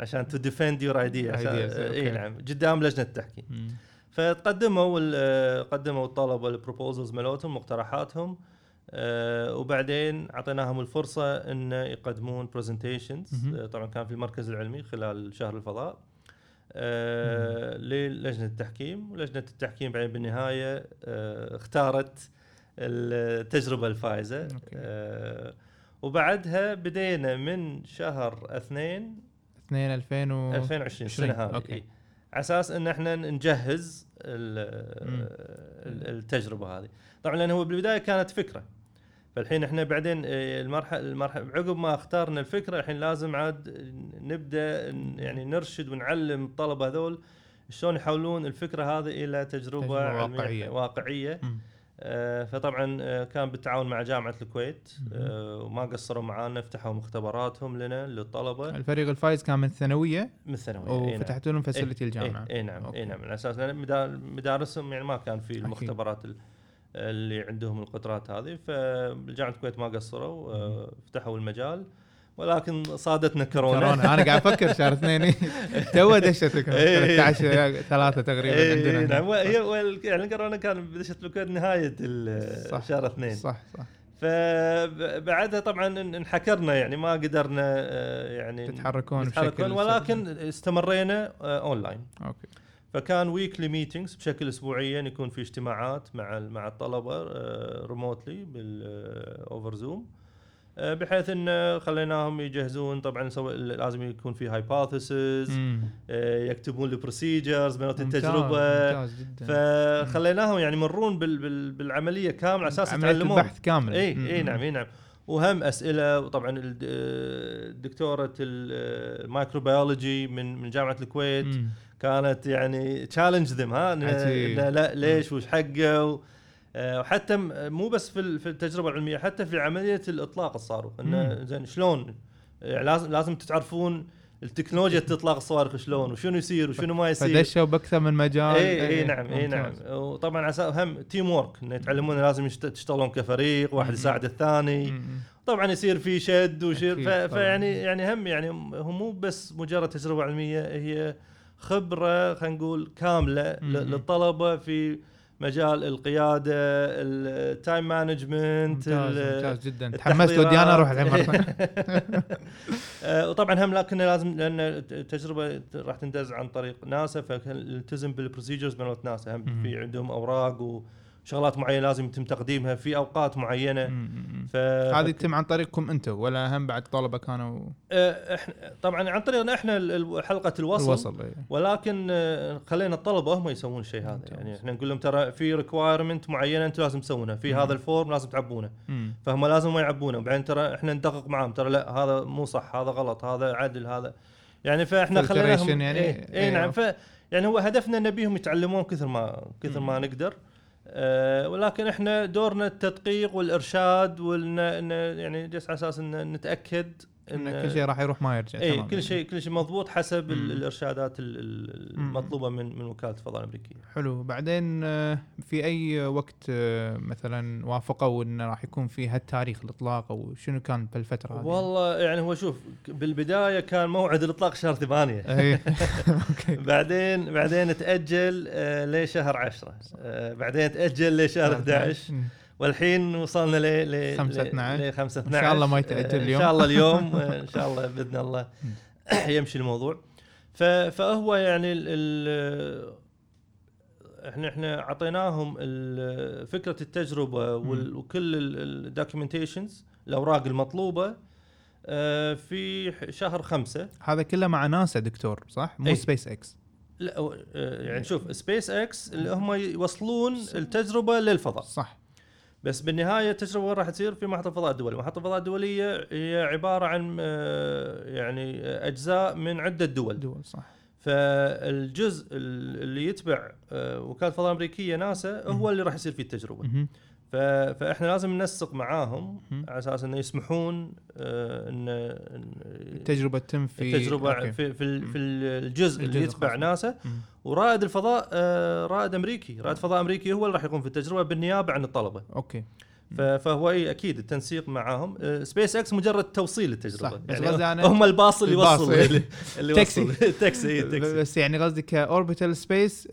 عشان to defend your idea اي. نعم قدام لجنة التحكيم ال- آه، قدموا الطلبه ال proposals مالتهم مقترحاتهم آه وبعدين أعطيناهم الفرصة إن يقدمون presentations. آه طبعا كان في المركز العلمي خلال شهر الفضاء. للجنه التحكيم. ولجنه التحكيم بعدين بالنهاية اختارت التجربة الفائزة. وبعدها بدينا من شهر اثنين 2 2000 و 2020 السنة هذه. على أساس إن إحنا نجهز التجربة هذه طبعا لأن هو بالبداية كانت فكرة فالحين إحنا بعدين المرحله المرحله عقب ما اخترنا الفكرة الحين لازم عاد نبدأ يعني نرشد ونعلم الطلبة هذول شلون يحولون الفكرة هذه إلى تجربة, تجربة واقعية. واقعية مم. آه، فطبعا آه، كان بالتعاون مع جامعة الكويت. آه، وما قصروا معانا فتحوا مختبراتهم لنا للطلبة الفريق الفايز كان من الثانوية من الثانوية نعم. وفتحتوا لهم facility الجامعة إي نعم. إي نعم على أساس مدارسهم يعني ما كان في المختبرات ال- اللي عندهم القدرات هذه فجامعة الكويت ما قصروا فتحوا المجال ولكن صادتنا كورونا. كورونا. أنا قاعد أفكر شهر اثنين. تو دشت إيه. 13 ثلاثة تقريبا إيه عندنا نعم. هي يعني الكورونا كان دشت بالكويت نهاية. شهر اثنين. صح صح. فبعدها طبعا إن- انحكرنا يعني ما قدرنا آه، يعني تتحركون بشكل ولكن استمرينا آه، online okay. فكان weekly meetings بشكل اسبوعيا يكون في اجتماعات مع مع الطلبة remotely بال over Zoom بحيث إن خليناهم يجهزون طبعا لازم يكون في hypothesis مم. يكتبون ال procedures ممتاز، التجربة. ممتاز جدا. فخليناهم يعني يمرون بال بال بالعملية كاملة على أساس يتعلمون. البحث كامل إي. إي نعم إي نعم. وهم أسئلة وطبعا الد- الدكتوره ال microbiology من من جامعة الكويت مم. كانت يعني challenge them ها لا ليش؟ وش حقه؟ آه، وحتى م- مو بس في في التجربة العلمية حتى في عملية الإطلاق الصاروخ إنه. زين شلون يعني لازم لازم تعرفون التكنولوجيا اطلاق الصواريخ شلون وشنو يصير وشنو ما يصير فدشوا بأكثر من مجال اي اي نعم اي نعم. وطبعا على هم teamwork إنه يتعلمون لازم تشتغلون كفريق واحد. يساعد الثاني. طبعا يصير في شد وشد. فيعني يعني هم يعني هو مو بس مجرد تجربة علمية هي خبرة خلينا نقول كاملة. للطلبة في مجال القيادة ال time management ممتاز ممتاز جدا. تحمست ودي أنا أروح الحين مرة. آه، وطبعا هم لكن لازم لأن التجربة راح تندز عن طريق ناسا فالتزم بال procedures بينات ناسا هم. في عندهم أوراق وشغلات معينة لازم يتم تقديمها في أوقات معينة. ف هذه تتم عن طريقكم أنتم ولا هم بعد طلبة كانوا آه، إحنا طبعا عن طريقنا إحنا حلقة الوصل, الوصل. إيه. ولكن آه، خلينا الطلبة هم يسوون الشيء هذا. يعني إحنا نقول لهم ترى في requirement معينة أنتم لازم تسوونها في مم. هذا ال form لازم تعبونه. فهم لازم ما يعبونه وبعدين ترى إحنا ندقق معاهم ترى لا هذا مو صح هذا غلط هذا عدل هذا يعني فإحنا خليناهم يعني؟ إيه, إيه. إيه نعم ف يعني هو هدفنا نبيهم يتعلمون كثر ما كثر ما. نقدر آه ولكن إحنا دورنا التدقيق والإرشاد إن يعني على أساس إن نتأكد إن كل شيء راح يروح ما يرجع اي كل شيء كل شيء مضبوط حسب مم. الإرشادات. المطلوبة من من وكالة الفضاء الأمريكية. حلو بعدين آه، في أي وقت آه، مثلا وافقوا انه راح يكون في هالتاريخ الإطلاق أو شنو كان بالفترة هذه؟ والله يعني هو شوف بالبداية كان موعد الإطلاق شهر ثمانية اي أوكي بعدين بعدين تأجل آه لشهر 10 آه بعدين تأجل لشهر 11 مم. والحين وصلنا ل ل 5 12. ل 5 إن 12 شاء الله ما يتأجل آه، اليوم. ان شاء الله اليوم إن شاء الله بإذن الله يمشي الموضوع فهو يعني ال ال إحنا إحنا أعطيناهم فكرة التجربة. وكل ال documentations الأوراق المطلوبة آه، في شهر خمسة هذا كله مع ناسا دكتور صح؟ مو. سبيس إكس لا آه، يعني شوف سبيس إكس اللي هم يوصلون التجربة للفضاء صح بس بالنهاية التجربه وين راح تصير؟ في محطة الفضاء الدولي، محطة الفضاء الدوليه هي عبارة عن آه، يعني أجزاء من عدة دول. دول صح. فالجزء ال- اللي يتبع آه، وكالة الفضاء الامريكيه ناسا هو اللي راح يصير فيه التجربة. فإحنا لازم ننسق معاهم. على أساس إنه يسمحون آه، ان التجربة تتم في التجربة أوكي. في في. في الجزء اللي يتبع. ناسا. ورائد الفضاء آه، رائد أمريكي رائد فضاء أمريكي هو اللي راح يقوم في التجربة بالنيابة عن الطلبة أوكي فهو اي أكيد التنسيق معاهم. آه، سبيس إكس مجرد توصيل للتجربة. صح، بس يعني أنا- هم الباص اللي الباص، يوصل. اللي- اللي تاكسي. يوصل تاكسي إيه، تاكسي. بس يعني قصدي ك orbital space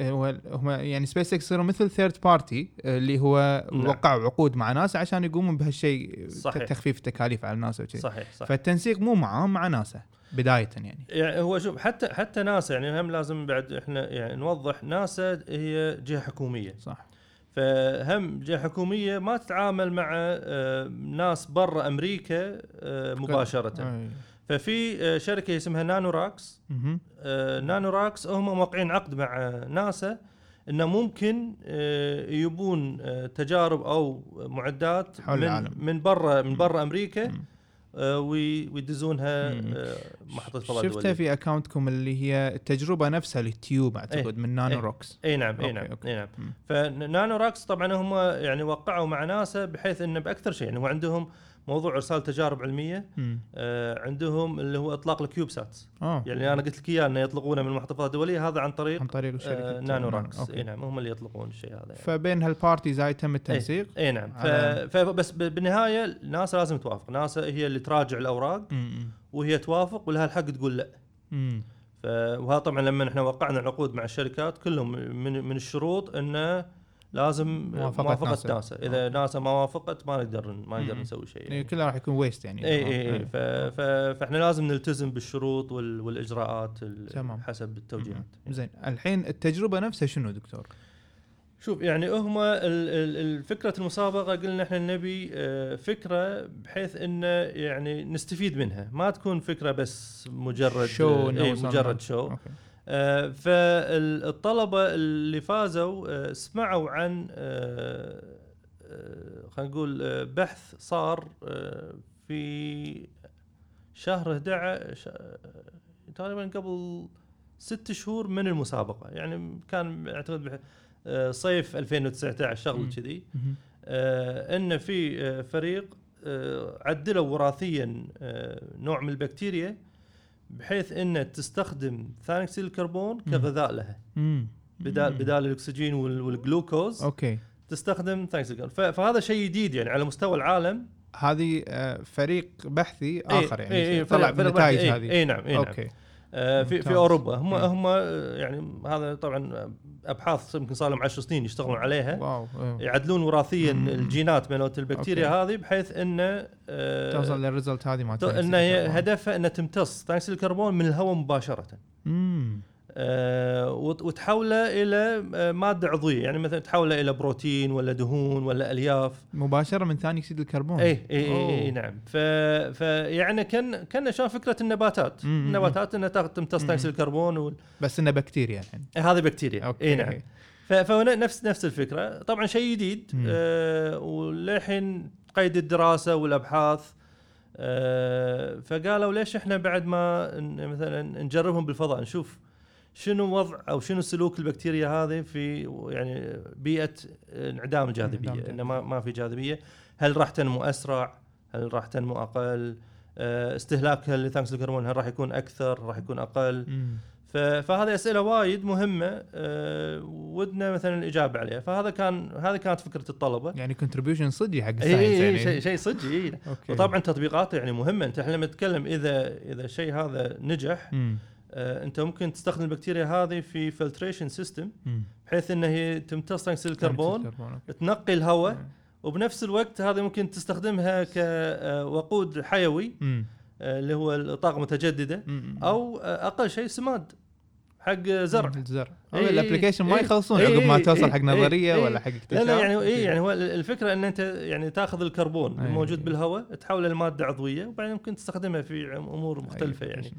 هو هم يعني سبيس إكس صاروا مثل third party اللي هو نعم. وقعوا عقود مع ناسا عشان يقومون بهالشيء صحيح. تخفيف التكاليف على ناسا وكذي صحيح صح فالتنسيق مو معاهم مع ناسا بداية يعني. يعني هو شوف حتى حتى ناسا يعني هم لازم بعد إحنا يعني نوضح ناسا هي جهة حكومية. صح. فهم جهة حكومية ما تتعامل مع آه، ناس برا أمريكا آه، مباشرة. ففي آه، شركة اسمها Nanoracks. Nanoracks هم موقعين عقد مع ناسا إنه ممكن يبون تجارب أو معدات حول من العالم. من برا من برا أمريكا. ويدزونها مم. آه، محطة الفضاء شفتها في account كم اللي هي التجربة نفسها ال tube أعتقد من نانو إيه. racks اي نعم اي نعم. اي نعم. ف Nanoracks طبعا هم يعني وقعوا مع ناسا بحيث انه بأكثر شيء يعني هو عندهم موضوع ارسال تجارب علمية. آه، عندهم اللي هو اطلاق ال CubeSats آه يعني أنا قلت لك إياه إنه يطلقونه من المحطات الدوليه هذا عن طريق عن طريق آه، شركه Nanoracks. إي نعم هم اللي يطلقون الشيء هذا يعني. فبين هال parties هاي تم التنسيق إي نعم. على- فبس بالنهاية ناسا لازم توافق ناسا هي اللي تراجع الأوراق مم. وهي توافق ولها الحق تقول لا مم. وهذا طبعا لما إحنا وقعنا العقود مع الشركات كلهم من من الشروط إنه لازم موافقة موافقة, ناسا. ناسا. ناسا اذا ناسا ما وافقت ما نقدر ما نقدر. نسوي شيء يعني يعني. كله راح يكون waste يعني اي اي آه. اي. فإحنا لازم نلتزم بالشروط وال... والإجراءات. حسب التوجيهات زين الحين التجربة نفسها شنو دكتور؟ شوف يعني هم ال- ال- ال- فكرة المسابقة قلنا إحنا نبي آه، فكرة بحيث انه يعني نستفيد منها ما تكون فكرة بس مجرد show آه، إنه اي وصلنا. مجرد show أوكي آه، فالطلبة اللي فازوا آه، سمعوا عن آه، آه، خلينا نقول بحث صار في شهر 11 آه، تقريبا قبل ست شهور من المسابقة. يعني كان اعتقد صيف 2019 شغله. كذي. إن في فريق عدلوا وراثيا نوع من البكتيريا. بحيث إنه تستخدم ثاني أكسيد الكربون كغذاء لها. بدال. بدال الأكسجين وال- والجلوكوز. أوكي. تستخدم ثاني أكسيد الكربون. فهذا شيء جديد يعني على مستوى العالم. هذه آه، فريق بحثي آخر يعني. إيه إيه طلع بالنتائج إيه هذه. اي نعم اي نعم. أوكي. في ممتاز. في أوروبا هم مم. هم آه، يعني هذا طبعا أبحاث يمكن صار لهم 10 سنين يشتغلون عليها wow إيه. يعدلون وراثيا. الجينات مالت البكتيريا أوكي. هذه بحيث انه آه، توصل لل result هذه ما ت- إن هي هدفها انها تمتص ثاني اكسيد الكربون من الهواء مباشرة امم آه، وتحوله إلى آه، مادة عضوية. يعني مثلا تحوله إلى بروتين ولا دهون ولا ألياف. مباشرة من ثاني أكسيد الكربون. اي اي أوه. إي نعم فيعني كان كان شلون فكرة النباتات؟ مم. النباتات إنها تمتص ثاني أكسيد. الكربون وال... بس انه بكتيريا الحين هذه بكتيريا. أوكي. اي نعم. ف- فنفس نفس الفكرة. طبعا شيء جديد. آه وللحين قيد الدراسة والأبحاث. آه فقالوا ليش إحنا بعد ما مثلا نجربهم بالفضاء؟ نشوف شنو وضع أو شنو سلوك البكتيريا هذه في يعني بيئة انعدام الجاذبيه إنه ما, ما في جاذبية. هل راح تنمو أسرع؟ هل راح تنمو أقل؟ آه استهلاكها لثاني اكسيد الكربون هل راح يكون أكثر؟ راح يكون أقل؟ مم. فهذه أسئلة وايد مهمة أه ودنا مثلا الإجابة عليها. فهذا كان هذه كانت فكرة الطلبة. يعني contribution صدقي حق اي ال science اي يعني؟ شيء شيء صدق اي أوكي. وطبعا تطبيقاته يعني مهمة. أنت إحنا لما نتكلم اذا إذا الشيء هذا نجح مم. أه انت ممكن تستخدم البكتيريا هذه في filtration system. بحيث إن هي تمتص الكربون. تنقي الهواء وبنفس الوقت هذه ممكن تستخدمها كوقود حيوي مم. أه اللي هو الطاقة المتجدده. أو أقل شيء سماد حق زرع الزرع إي إي ال application ما يخلصون عقب ما توصل حق نظرية إي ولا حق لا اكتشاف لا يعني إي. يعني هو الفكرة إن أنت يعني تاخذ الكربون. الموجود بالهواء تحوله لمادة عضوية وبعدين ممكن تستخدمها في أمور مختلفة يعني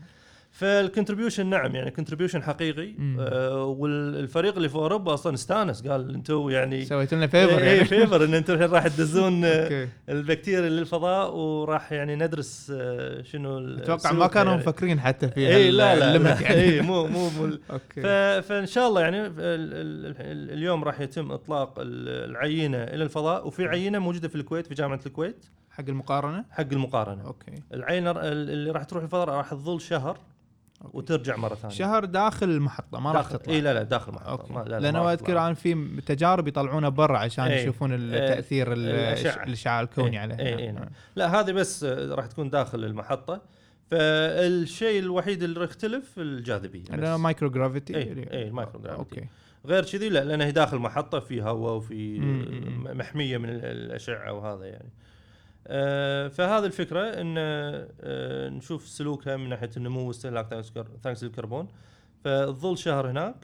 application. فال contribution نعم يعني contribution حقيقي. آه والفريق اللي في أوروبا أصلا استانس قال أنتم يعني سويت لنا favor اي يعني. favor إن أنتم الحين راح تدزون آه، البكتيريا للفضاء وراح يعني ندرس آه، شنو أتوقع ما كانوا مفكرين حتى في اي لا لا, لا. يعني. اي مو مو مو فإن شاء الله يعني ال- ال- ال- اليوم راح يتم إطلاق ال- العينة إلى الفضاء وفي عينة موجودة في الكويت في جامعة الكويت. حق المقارنة؟ حق المقارنة. أوكي. العينة اللي راح تروح الفضاء راح تظل شهر. أوكي. وترجع مرة ثانية شهر داخل المحطة ما راح تطلع إي لا لا داخل محطه أوكي ما لا لا لأن ما راح أذكر. أنا في تجارب يطلعونه برا عشان إيه. يشوفون. التاثير ال- الأشعة. الاشعاع الكوني إيه. عليه إيه. إيه. نعم. لا هذه بس راح تكون داخل المحطة فالشيء الوحيد اللي يختلف الجاذبية لأنه بس. microgravity اي إي ال microgravity أوكي غير كذي لا لأن هي داخل محطه في هواء وفي محمية من ال- الأشعة وهذا يعني فهذه الفكرة إن آه، نشوف سلوكها من ناحية النمو واستهلاك ثاني اكسيد الكربون فتظل شهر هناك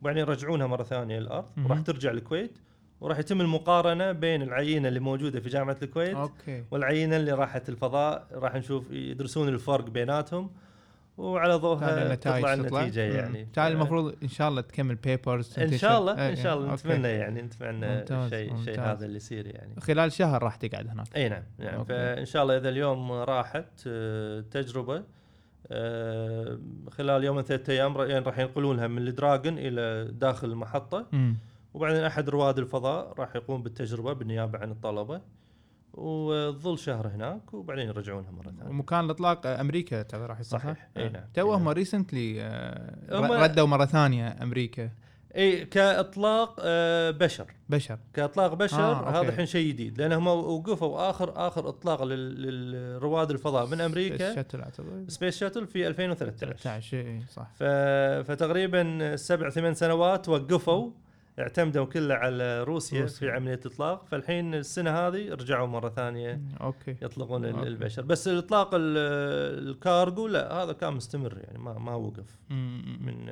وبعدين يرجعونها مرة ثانية للأرض. وراح ترجع الكويت وراح يتم المقارنة بين العينة اللي موجودة في جامعة الكويت أوكي. والعينة اللي راحت الفضاء. راح نشوف يدرسون الفرق بيناتهم. وعلى ضوءها تطلع النتيجة. يعني. ف- المفروض إن شاء الله تكمل papers إن شاء الله إن شاء الله. نتمنى يعني نتمنى الشيء ممتاز. هذا اللي يصير يعني. خلال شهر راح تقعد هناك. إي نعم نعم. أوكي. فإن شاء الله إذا اليوم راحت آه، تجربة آه، خلال يومين ثلاثة أيام يعني راح ينقلونها من ال Dragon إلى داخل المحطة. وبعدين أحد رواد الفضاء راح يقوم بالتجربة بالنيابة عن الطلبة. وتظل شهر هناك وبعدين يرجعونها مرة ثانية. ومكان الإطلاق آه، أمريكا ترى راح يصير صحيح. إي نعم. تو هم نعم. recently هم- ردوا مرة ثانية أمريكا. إي كإطلاق آه، بشر. بشر. كإطلاق بشر آه، آه. هذا الحين شيء جديد. لأن هم وقفوا آخر آخر إطلاق لل- للرواد الفضاء من أمريكا. shuttle أعتقد. space shuttle في 2013 13 إي صح. فتقريبا سبع ثمان سنوات وقفوا. اعتمدوا كله على روسيا, روسيا. في عملية الاطلاق فالحين السنة هذه رجعوا مرة ثانية أوكي يطلقون أوكي. البشر بس الاطلاق ال- الكارغو لا هذا كان مستمر يعني ما ما وقف. من من.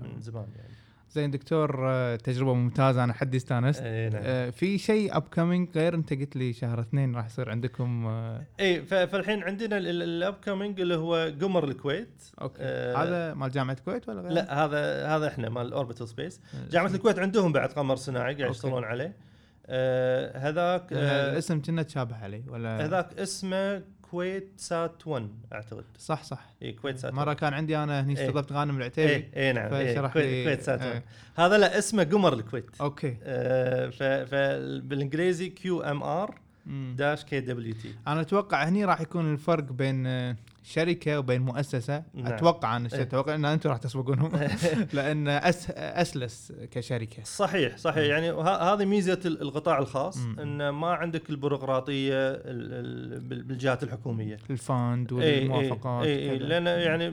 من زمان يعني زين دكتور آه، تجربة ممتازة أنا حدي استانست. إي نعم. آه، في شيء upcoming غير أنت قلت لي شهر اثنين راح يصير عندكم آه، إي فالحين عندنا ال upcoming اللي هو قمر الكويت. أوكي. آه، هذا مال جامعة الكويت ولا غير؟ لا هذا هذا إحنا مال Orbital Space جامعة الكويت عندهم بعد قمر صناعي قاعد. يشتغلون عليه. آه هذاك آه الاسم كنا تشابه عليه ولا؟ هذاك اسمه KuwaitSat 1 أعتقد. صح صح. إي KuwaitSat مرة كان عندي أنا هني إيه. استضفت غانم العتيبي. إي إي نعم. إيه فشرح كويت, لي- KuwaitSat 1 إيه. هذا لا اسمه قمر الكويت. أوكي. آه فبالانجليزي كيو إم آر. داش كي دبليو تي. أنا أتوقع هني راح يكون الفرق بين آه، شركة وبين مؤسسة. نعم. أتوقع أنا إيه. أتوقع ان أنتم راح تسبقونهم. لأن أس أسلس كشركة. صحيح صحيح. يعني هذه ميزة ال- القطاع الخاص مم. إن ما عندك البيروقراطية ال- ال- بال- بالجهات الحكومية. ال fund اي والموافقات اي اي. لأن يعني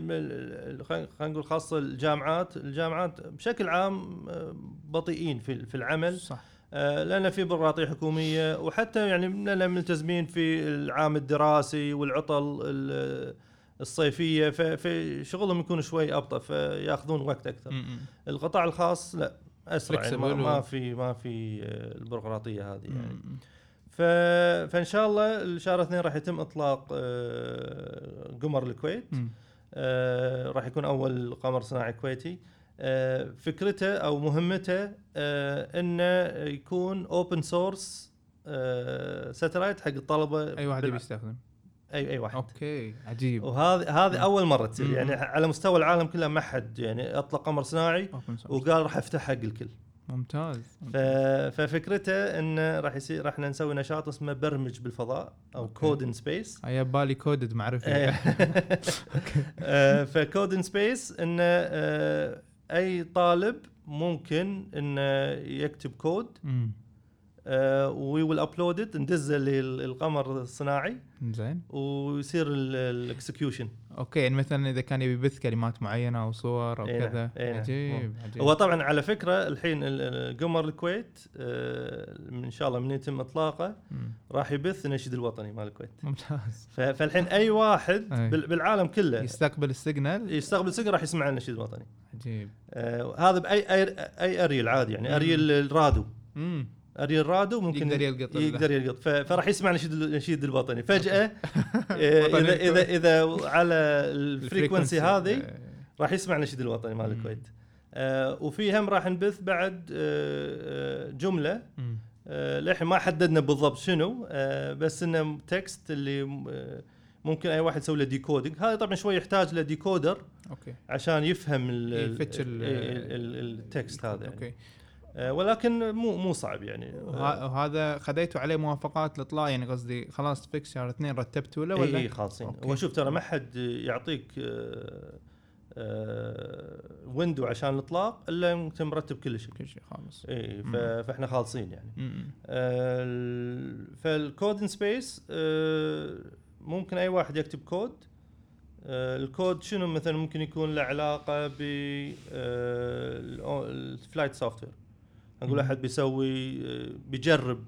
خلينا نقول خاصة الجامعات. الجامعات بشكل عام آه، بطيئين في في العمل. صح. لأن في بيروقراطيه حكومية وحتى يعني لأن ملتزمين في العام الدراسي والعطل ال- الصيفية فشغلهم يكون شوي أبطأ فيأخذون وقت أكثر. القطاع الخاص لا أسرع يعني ما, ما في ما في آه، البيروقراطية هذه يعني. فإن شاء الله الشهر اثنين راح يتم إطلاق آه، قمر الكويت. آه، راح يكون أول قمر صناعي كويتي آه، فكرته أو مهمته آه، إنه يكون open source satellite حق الطلبة أي واحد يبي يستخدم. اي أي واحد. أوكي عجيب. وهذه هذه مم. أول مرة تصير. يعني على مستوى العالم كله ما حد يعني أطلق قمر صناعي. وقال راح أفتح حق الكل. ممتاز. ف... ففكرته إنه راح يصير راح نسوي نشاط اسمه برمج بالفضاء أو. code in space هيا بالي كودد معرفي آه، ف code in space إنه آه، أي طالب ممكن إنه يكتب كود مم. we will upload ندزه للقمر الصناعي. زين. ويصير ال execution أوكي يعني مثلا إذا كان يبي يبث كلمات معينة أو صور أو إي نعم، كذا. إي نعم. عجيب عجيب. هو طبعا على فكرة الحين ال- ال- قمر الكويت آه، إن شاء الله من يتم إطلاقه. راح يبث النشيد الوطني مال الكويت. ممتاز. فالحين أي واحد أي. بال- بالعالم كله يستقبل ال signal؟ يستقبل signal راح يسمع النشيد الوطني. عجيب. آه هذا باي اي أريل عادي يعني. أريل الراديو. امم اريل رادو ممكن يقدر يلقط يقدر يلقط. فراح يسمع النشيد النشيد الوطني فجأة وطني اذا اذا. إذا على ال frequency هذه آه، راح يسمع النشيد الوطني مال. الكويت. آه وفي هم راح نبث بعد آه آه، جملة. آه للحين ما حددنا بالضبط شنو آه بس إنه text اللي آه ممكن أي واحد يسوي له decoding هذا طبعا شوي يحتاج له decoder أوكي. عشان يفهم ال- يفتش ال- ال- ال- ال text هذا يعني. أوكي. ولكن مو مو صعب يعني وه- وهذا خذيتوا عليه موافقات الإطلاق يعني قصدي خلاص fix شهر اثنين رتبتوا له ولا؟ إي خالصين أوكي. هو شوف ترى ما حد يعطيك آه، آه، window عشان الإطلاق إلا انت مرتب كل شيء كل شيء خالص إي. فإحنا خالصين يعني. آه، فال code in space ممكن أي واحد يكتب كود آه، الكود شنو مثلا ممكن يكون له علاقة ب ال flight software نقول. أحد بيسوي آه، بيجرب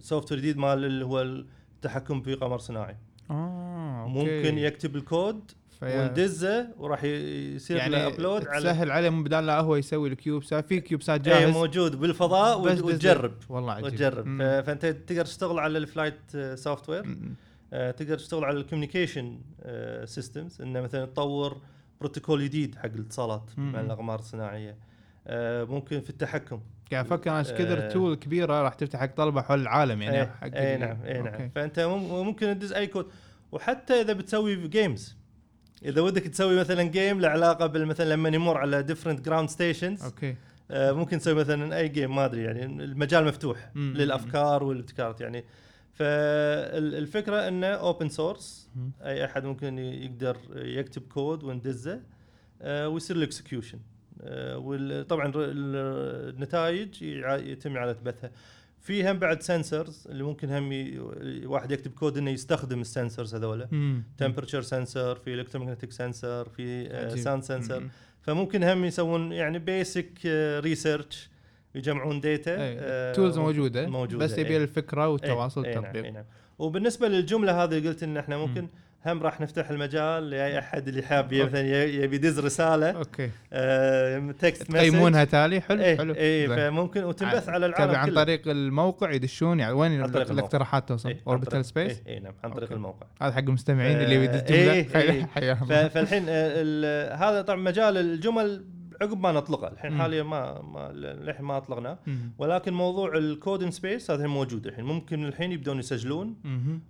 software جديد مال اللي هو التحكم في قمر صناعي آه أوكي. ممكن يكتب الكود وندزه وراح يصير يعني له upload على تسهل عليه من بدال لا هو يسوي ال CubeSat في CubeSat اي جاهز إيه، موجود بالفضاء بس- وت- بس- وتجرب والله عجيب وتجرب مم. فأنت تقدر تشتغل على ال flight software. آه، تقدر تشتغل على ال communication systems إنه مثلا تطور بروتوكول جديد حق الاتصالات. مع الأقمار الصناعية آه، ممكن في التحكم قاعد أفكر أنا إيش كثر آه. تول كبيرة راح تفتح حق طلبة حول العالم يعني اي حق اي نعم اي نعم. فأنت مم- ممكن تدز أي كود وحتى إذا بتسوي games إذا ودك تسوي مثلا game له علاقة بالمثلا لما يمر على different ground stations okay آه، ممكن نسوي مثلا أي game ما أدري يعني المجال مفتوح مم. للأفكار والابتكارات يعني فالفكرة إنه open source. أي أحد ممكن يقدر يكتب كود وندزه آه، ويصير ال execution وطبعا النتائج يتم إعادة بثها في هم بعد sensors اللي ممكن هم ي- واحد يكتب كود إنه يستخدم ال sensors هذولا مم. temperature sensor في electromagnetic sensor في عجيب. sound sensor مم. فممكن هم يسوون يعني basic research يجمعون data tools موجودة موجودة، بس يبي إيه. الفكرة والتواصل إيه، إيه، نعم، والتطبيق إيه، نعم. وبالنسبة للجملة هذه قلت إن إحنا ممكن هم راح نفتح المجال لأي أحد اللي حاب. مثلا يبي يدز رسالة. okay. آه، text تقيمونها تالي؟ حلو إيه حلو. إيه زين. فممكن وتنبث على العالم عن كله. طريق الموقع يدشون يعني وين. الاقتراحات توصل؟ عن Orbital Space اي نعم عن طريق. الموقع. هذا حق المستمعين اللي آه، يدز جملة. إيه، حي- إيه. فالحين آه، هذا طبعا مجال الجمل عقب ما نطلقه الحين مم. حاليا ما ما للحين ما أطلقناه. ولكن موضوع ال Code in Space هذا موجود الحين ممكن الحين يبدون يسجلون.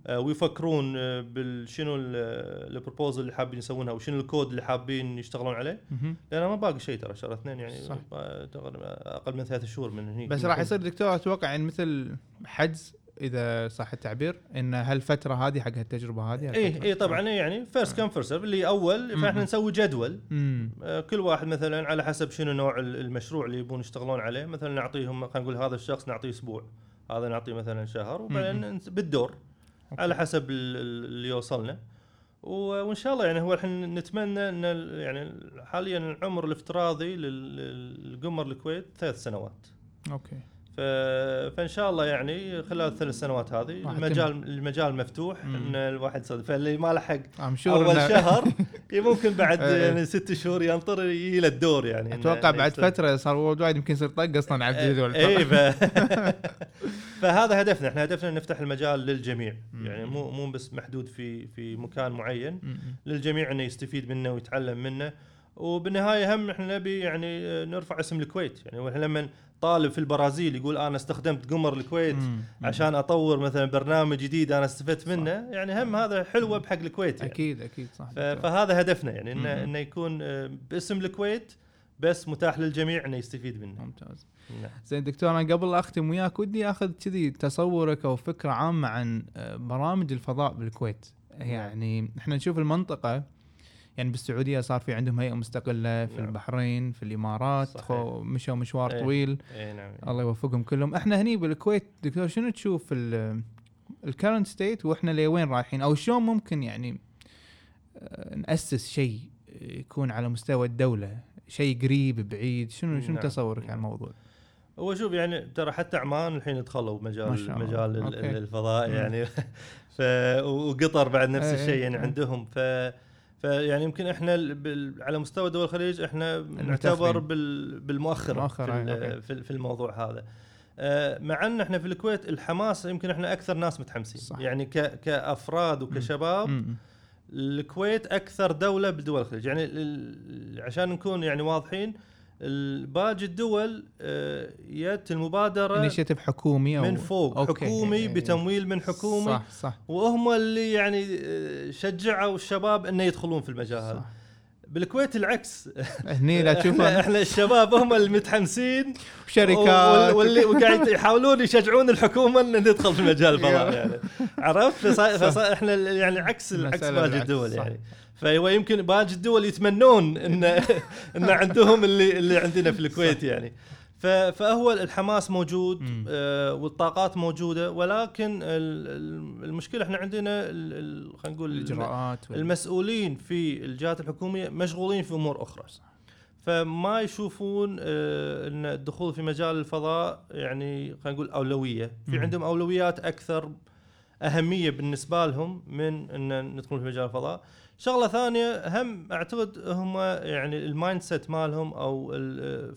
آه، ويفكرون آه، بالشنو ال proposal اللي حابين يسوونها وشنو الكود اللي حابين يشتغلون عليه. لأن ما باقي شيء ترى شهر اثنين يعني صح. أقل من ثلاث شهور من هني بس راح يصير دكتور أتوقع يعني مثل حجز إذا صح التعبير إن هالفترة هذه حق هالتجربة هذه اي. اي طبعا إيه يعني first come first اللي أول فإحنا. نسوي جدول. آه، كل واحد مثلا على حسب شنو نوع ال- المشروع اللي يبون يشتغلون عليه. مثلا نعطيهم خلينا نقول هذا الشخص نعطيه أسبوع هذا نعطيه مثلا شهر وبعدين بالدور على حسب ال- ال- اللي يوصلنا. وإن شاء الله يعني هو الحين نتمنى إن يعني حاليا العمر الافتراضي لل- للقمر الكويت ثلاث سنوات. okay. فإن شاء الله يعني خلال الثلاث سنوات هذه المجال المجال مفتوح مم. إن الواحد يصدق فاللي ما لحق أول شهر ممكن بعد إيه. يعني ست شهور ينطر يجي له الدور يعني أتوقع بعد. فترة صار worldwide يمكن يصير طق أصلا عبد هذول اي ف... فهذا هدفنا إحنا هدفنا نفتح المجال للجميع مم. يعني مو مو بس محدود في في مكان معين مم. للجميع إنه يستفيد منه ويتعلم منه وبالنهاية هم إحنا نبي يعني نرفع اسم الكويت يعني وإحنا لما طالب في البرازيل يقول أنا استخدمت قمر الكويت مم. عشان أطور مثلا برنامج جديد أنا استفدت منه. يعني هم هذا حلوة بحق الكويت يعني. أكيد أكيد صح. ف- فهذا هدفنا يعني إنه. إنه يكون آه، باسم الكويت بس متاح للجميع إنه يستفيد منه. ممتاز. نعم. زين دكتور أنا قبل أختم وياك ودي أخذ كذي تصورك أو فكرة عامة عن آه، برامج الفضاء بالكويت. يعني إحنا نشوف المنطقة يعني بالسعودية صار في عندهم هيئة مستقلة في نعم. البحرين في الإمارات مشوا مشوار إيه. طويل اي نعم الله يوفقهم كلهم إحنا هني بالكويت دكتور شنو تشوف ال current state وإحنا لوين رايحين أو شلون ممكن يعني آه، نأسس شيء يكون على مستوى الدولة شيء قريب بعيد شنو شنو نعم. تصورك نعم. عن الموضوع هو شوف يعني ترى حتى عمان الحين دخلوا مجال. مجال okay. الفضاء. يعني ف وقطر بعد نفس إيه، الشيء يعني إيه. عندهم ف فيعني يمكن إحنا. على مستوى دول الخليج إحنا نعتبر المتأخرين. بال... بالمؤخرة مؤخرة، في. في في الموضوع هذا آه، مع إن إحنا في الكويت الحماس يمكن إحنا أكثر ناس متحمسين صح. يعني. كأفراد وكشباب مم. الكويت أكثر دولة بدول الخليج يعني عشان نكون يعني واضحين باقي الدول آه، يت المبادرة انيشيتيف حكومي أو من فوق أوكي. حكومي إيه. بتمويل من حكومي صح صح. وهم اللي يعني آه، شجعوا الشباب إنه يدخلون في المجال. هذا بالكويت العكس. هني لا إحنا, تشوفها. إحنا الشباب هم المتحمسين شركات. وال- واللي وقاعد يحاولون يشجعون الحكومة ان ندخل في مجال الفضاء يعني. عرفت؟ فصا- فصا- إحنا يعني عكس عكس مسألة باقي الدول صح. فهو يمكن باقي الدول يتمنون ان إن عندهم اللي اللي عندنا في الكويت يعني. فهو الحماس موجود. آه والطاقات موجودة ولكن ال- ال- المشكلة إحنا عندنا خلينا نقول الإجراءات المسؤولين في الجهات الحكومية مشغولين في أمور أخرى. فما يشوفون آه، إن الدخول في مجال الفضاء يعني خلينا نقول أولوية. في. عندهم أولويات أكثر أهمية بالنسبة لهم من إن ندخل في مجال الفضاء. شغلة ثانية هم أعتقد هم يعني ال mindset مالهم أو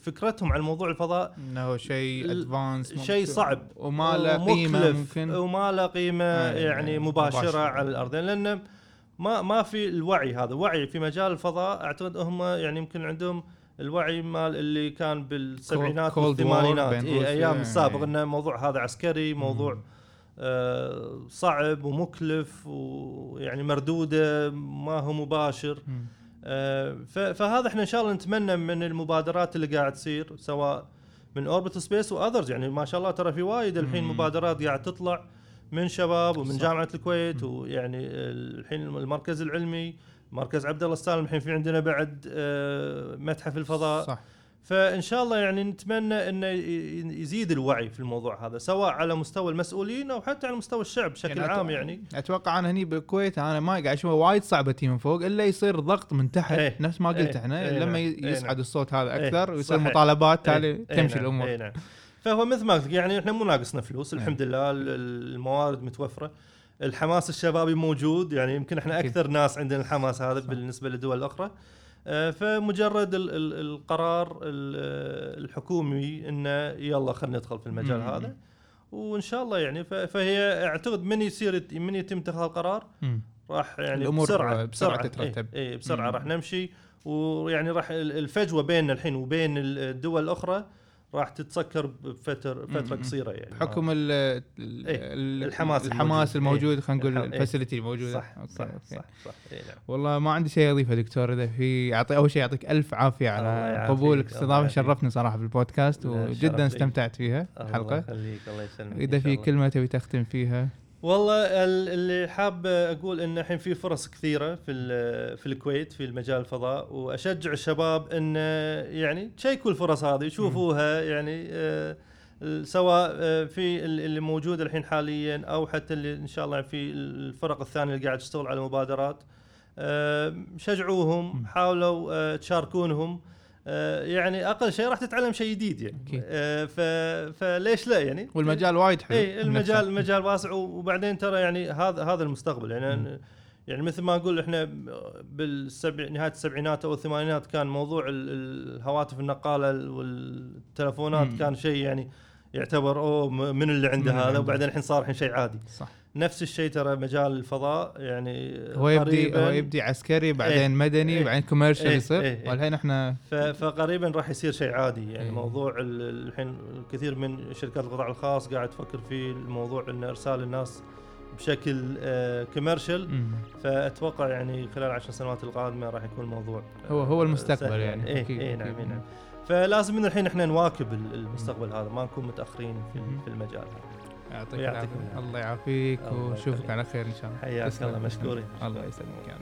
فكرتهم عن موضوع الفضاء انه شيء advanced شيء صعب وما له قيمة ممكن. وما له قيمة آه، يعني يعني مباشرة, مباشرة. على الأرض. لأن ما ما في الوعي هذا. وعي في مجال الفضاء أعتقد هم يعني يمكن عندهم الوعي مال اللي كان بالسبعينات والثمانينات. إيه أيام السابق إيه. إن الموضوع هذا عسكري موضوع آه صعب ومكلف ويعني مردودة ما هو مباشر. آه، فهذا إحنا إن شاء الله نتمنى من المبادرات اللي قاعد تصير سواء من Orbital Space و others يعني ما شاء الله ترى في وايد الحين. مبادرات قاعد تطلع من شباب ومن صح. جامعة الكويت. ويعني الحين المركز العلمي مركز عبد الله السالم الحين في عندنا بعد آه، متحف الفضاء صح فإن شاء الله يعني نتمنى إنه يزيد الوعي في الموضوع هذا سواء على مستوى المسؤولين أو حتى على مستوى الشعب بشكل يعني عام يعني أتوقع أنا هني بالكويت أنا ما قاعد أشوف وايد صعبه تي من فوق إلا يصير ضغط من تحت إيه. نفس ما قلت إيه. إحنا إيه لما نعم. إيه يصعد نعم. الصوت هذا إيه. أكثر ويصير صحيح. مطالبات تالي. إيه تمشي نعم. الأمور إيه نعم. فهو مثل ما قلت يعني إحنا مو ناقصنا فلوس. الحمد لله ال- ال- الموارد متوفرة الحماس الشبابي موجود يعني يمكن إحنا. أكثر ناس عندنا الحماس هذا. بالنسبة للدول الأخرى فمجرد ال- ال- القرار ال- الحكومي انه يلا خلينا ندخل في المجال. هذا وإن شاء الله يعني فهي أعتقد من يصير من يتم اتخاذ القرار. راح يعني الأمور بسرعة بسرعة تترتب. اي, إيه بسرعة. راح نمشي ويعني راح ال- الفجوة بيننا الحين وبين الدول الأخرى راح تتسكر بفتره فترة. قصيرة يعني بحكم ال ال- إيه، ال- الحماس الحماس الموجود. الموجود خلينا نقول إيه. ال facility الموجودة صح okay، صح okay. صح صح إيه نعم. والله ما عندي شيء أضيفه دكتور إذا في اعطي أول شيء يعطيك ألف عافية الله على قبولك الله استضافه. شرفني صراحة في البودكاست لا، الشرف وجدا. استمتعت فيها الله الحلقة يخليك الله يسلمك إذا في الله. كلمة تبي تختم فيها والله ال- اللي حاب أقول إن الحين في فرص كثيرة في في الكويت في المجال الفضاء وأشجع الشباب إن يعني تشيكوا الفرص هذه يشوفوها يعني آه، سواء آه، في ال- اللي موجود الحين حاليا أو حتى اللي إن شاء الله في الفرق الثانية اللي قاعد تشتغل على مبادرات آه، شجعوهم. حاولوا تشاركونهم يعني أقل شيء راح تتعلم شيء جديد يعني أكيد. آه، ف- فليش لا يعني والمجال وايد حلو إي المجال. المجال واسع وبعدين ترى يعني هذا هذا المستقبل يعني. أنا يعني مثل ما أقول إحنا بالسبع نهاية السبعينات أو الثمانينات كان موضوع ال- الهواتف النقالة والتلفونات مم. كان شيء يعني يعتبر أوه م- من اللي عنده هذا. وبعدين الحين صار الحين شيء عادي صح نفس الشيء ترى مجال الفضاء يعني هو يبدي هو يبدي عسكري بعدين إيه، مدني إيه، بعدين كوميرشال إيه، يصير إيه، إيه. والحين إحنا فقريبا راح يصير شيء عادي يعني إيه. موضوع ال- الحين الكثير من شركات القطاع الخاص قاعد تفكر في الموضوع إن إرسال الناس بشكل كوميرشال مم. فأتوقع يعني خلال عشر سنوات القادمة راح يكون الموضوع هو هو آه، المستقبل يعني اي اي نعم أكيد. إيه نعم فلازم من الحين إحنا نواكب ال- المستقبل هذا ما نكون متأخرين في. في المجال هذا يعطيك العافية. الله يعافيك يخليك. على خير إن شاء الله. حياك. الله. مشكورين. الله يسلمك.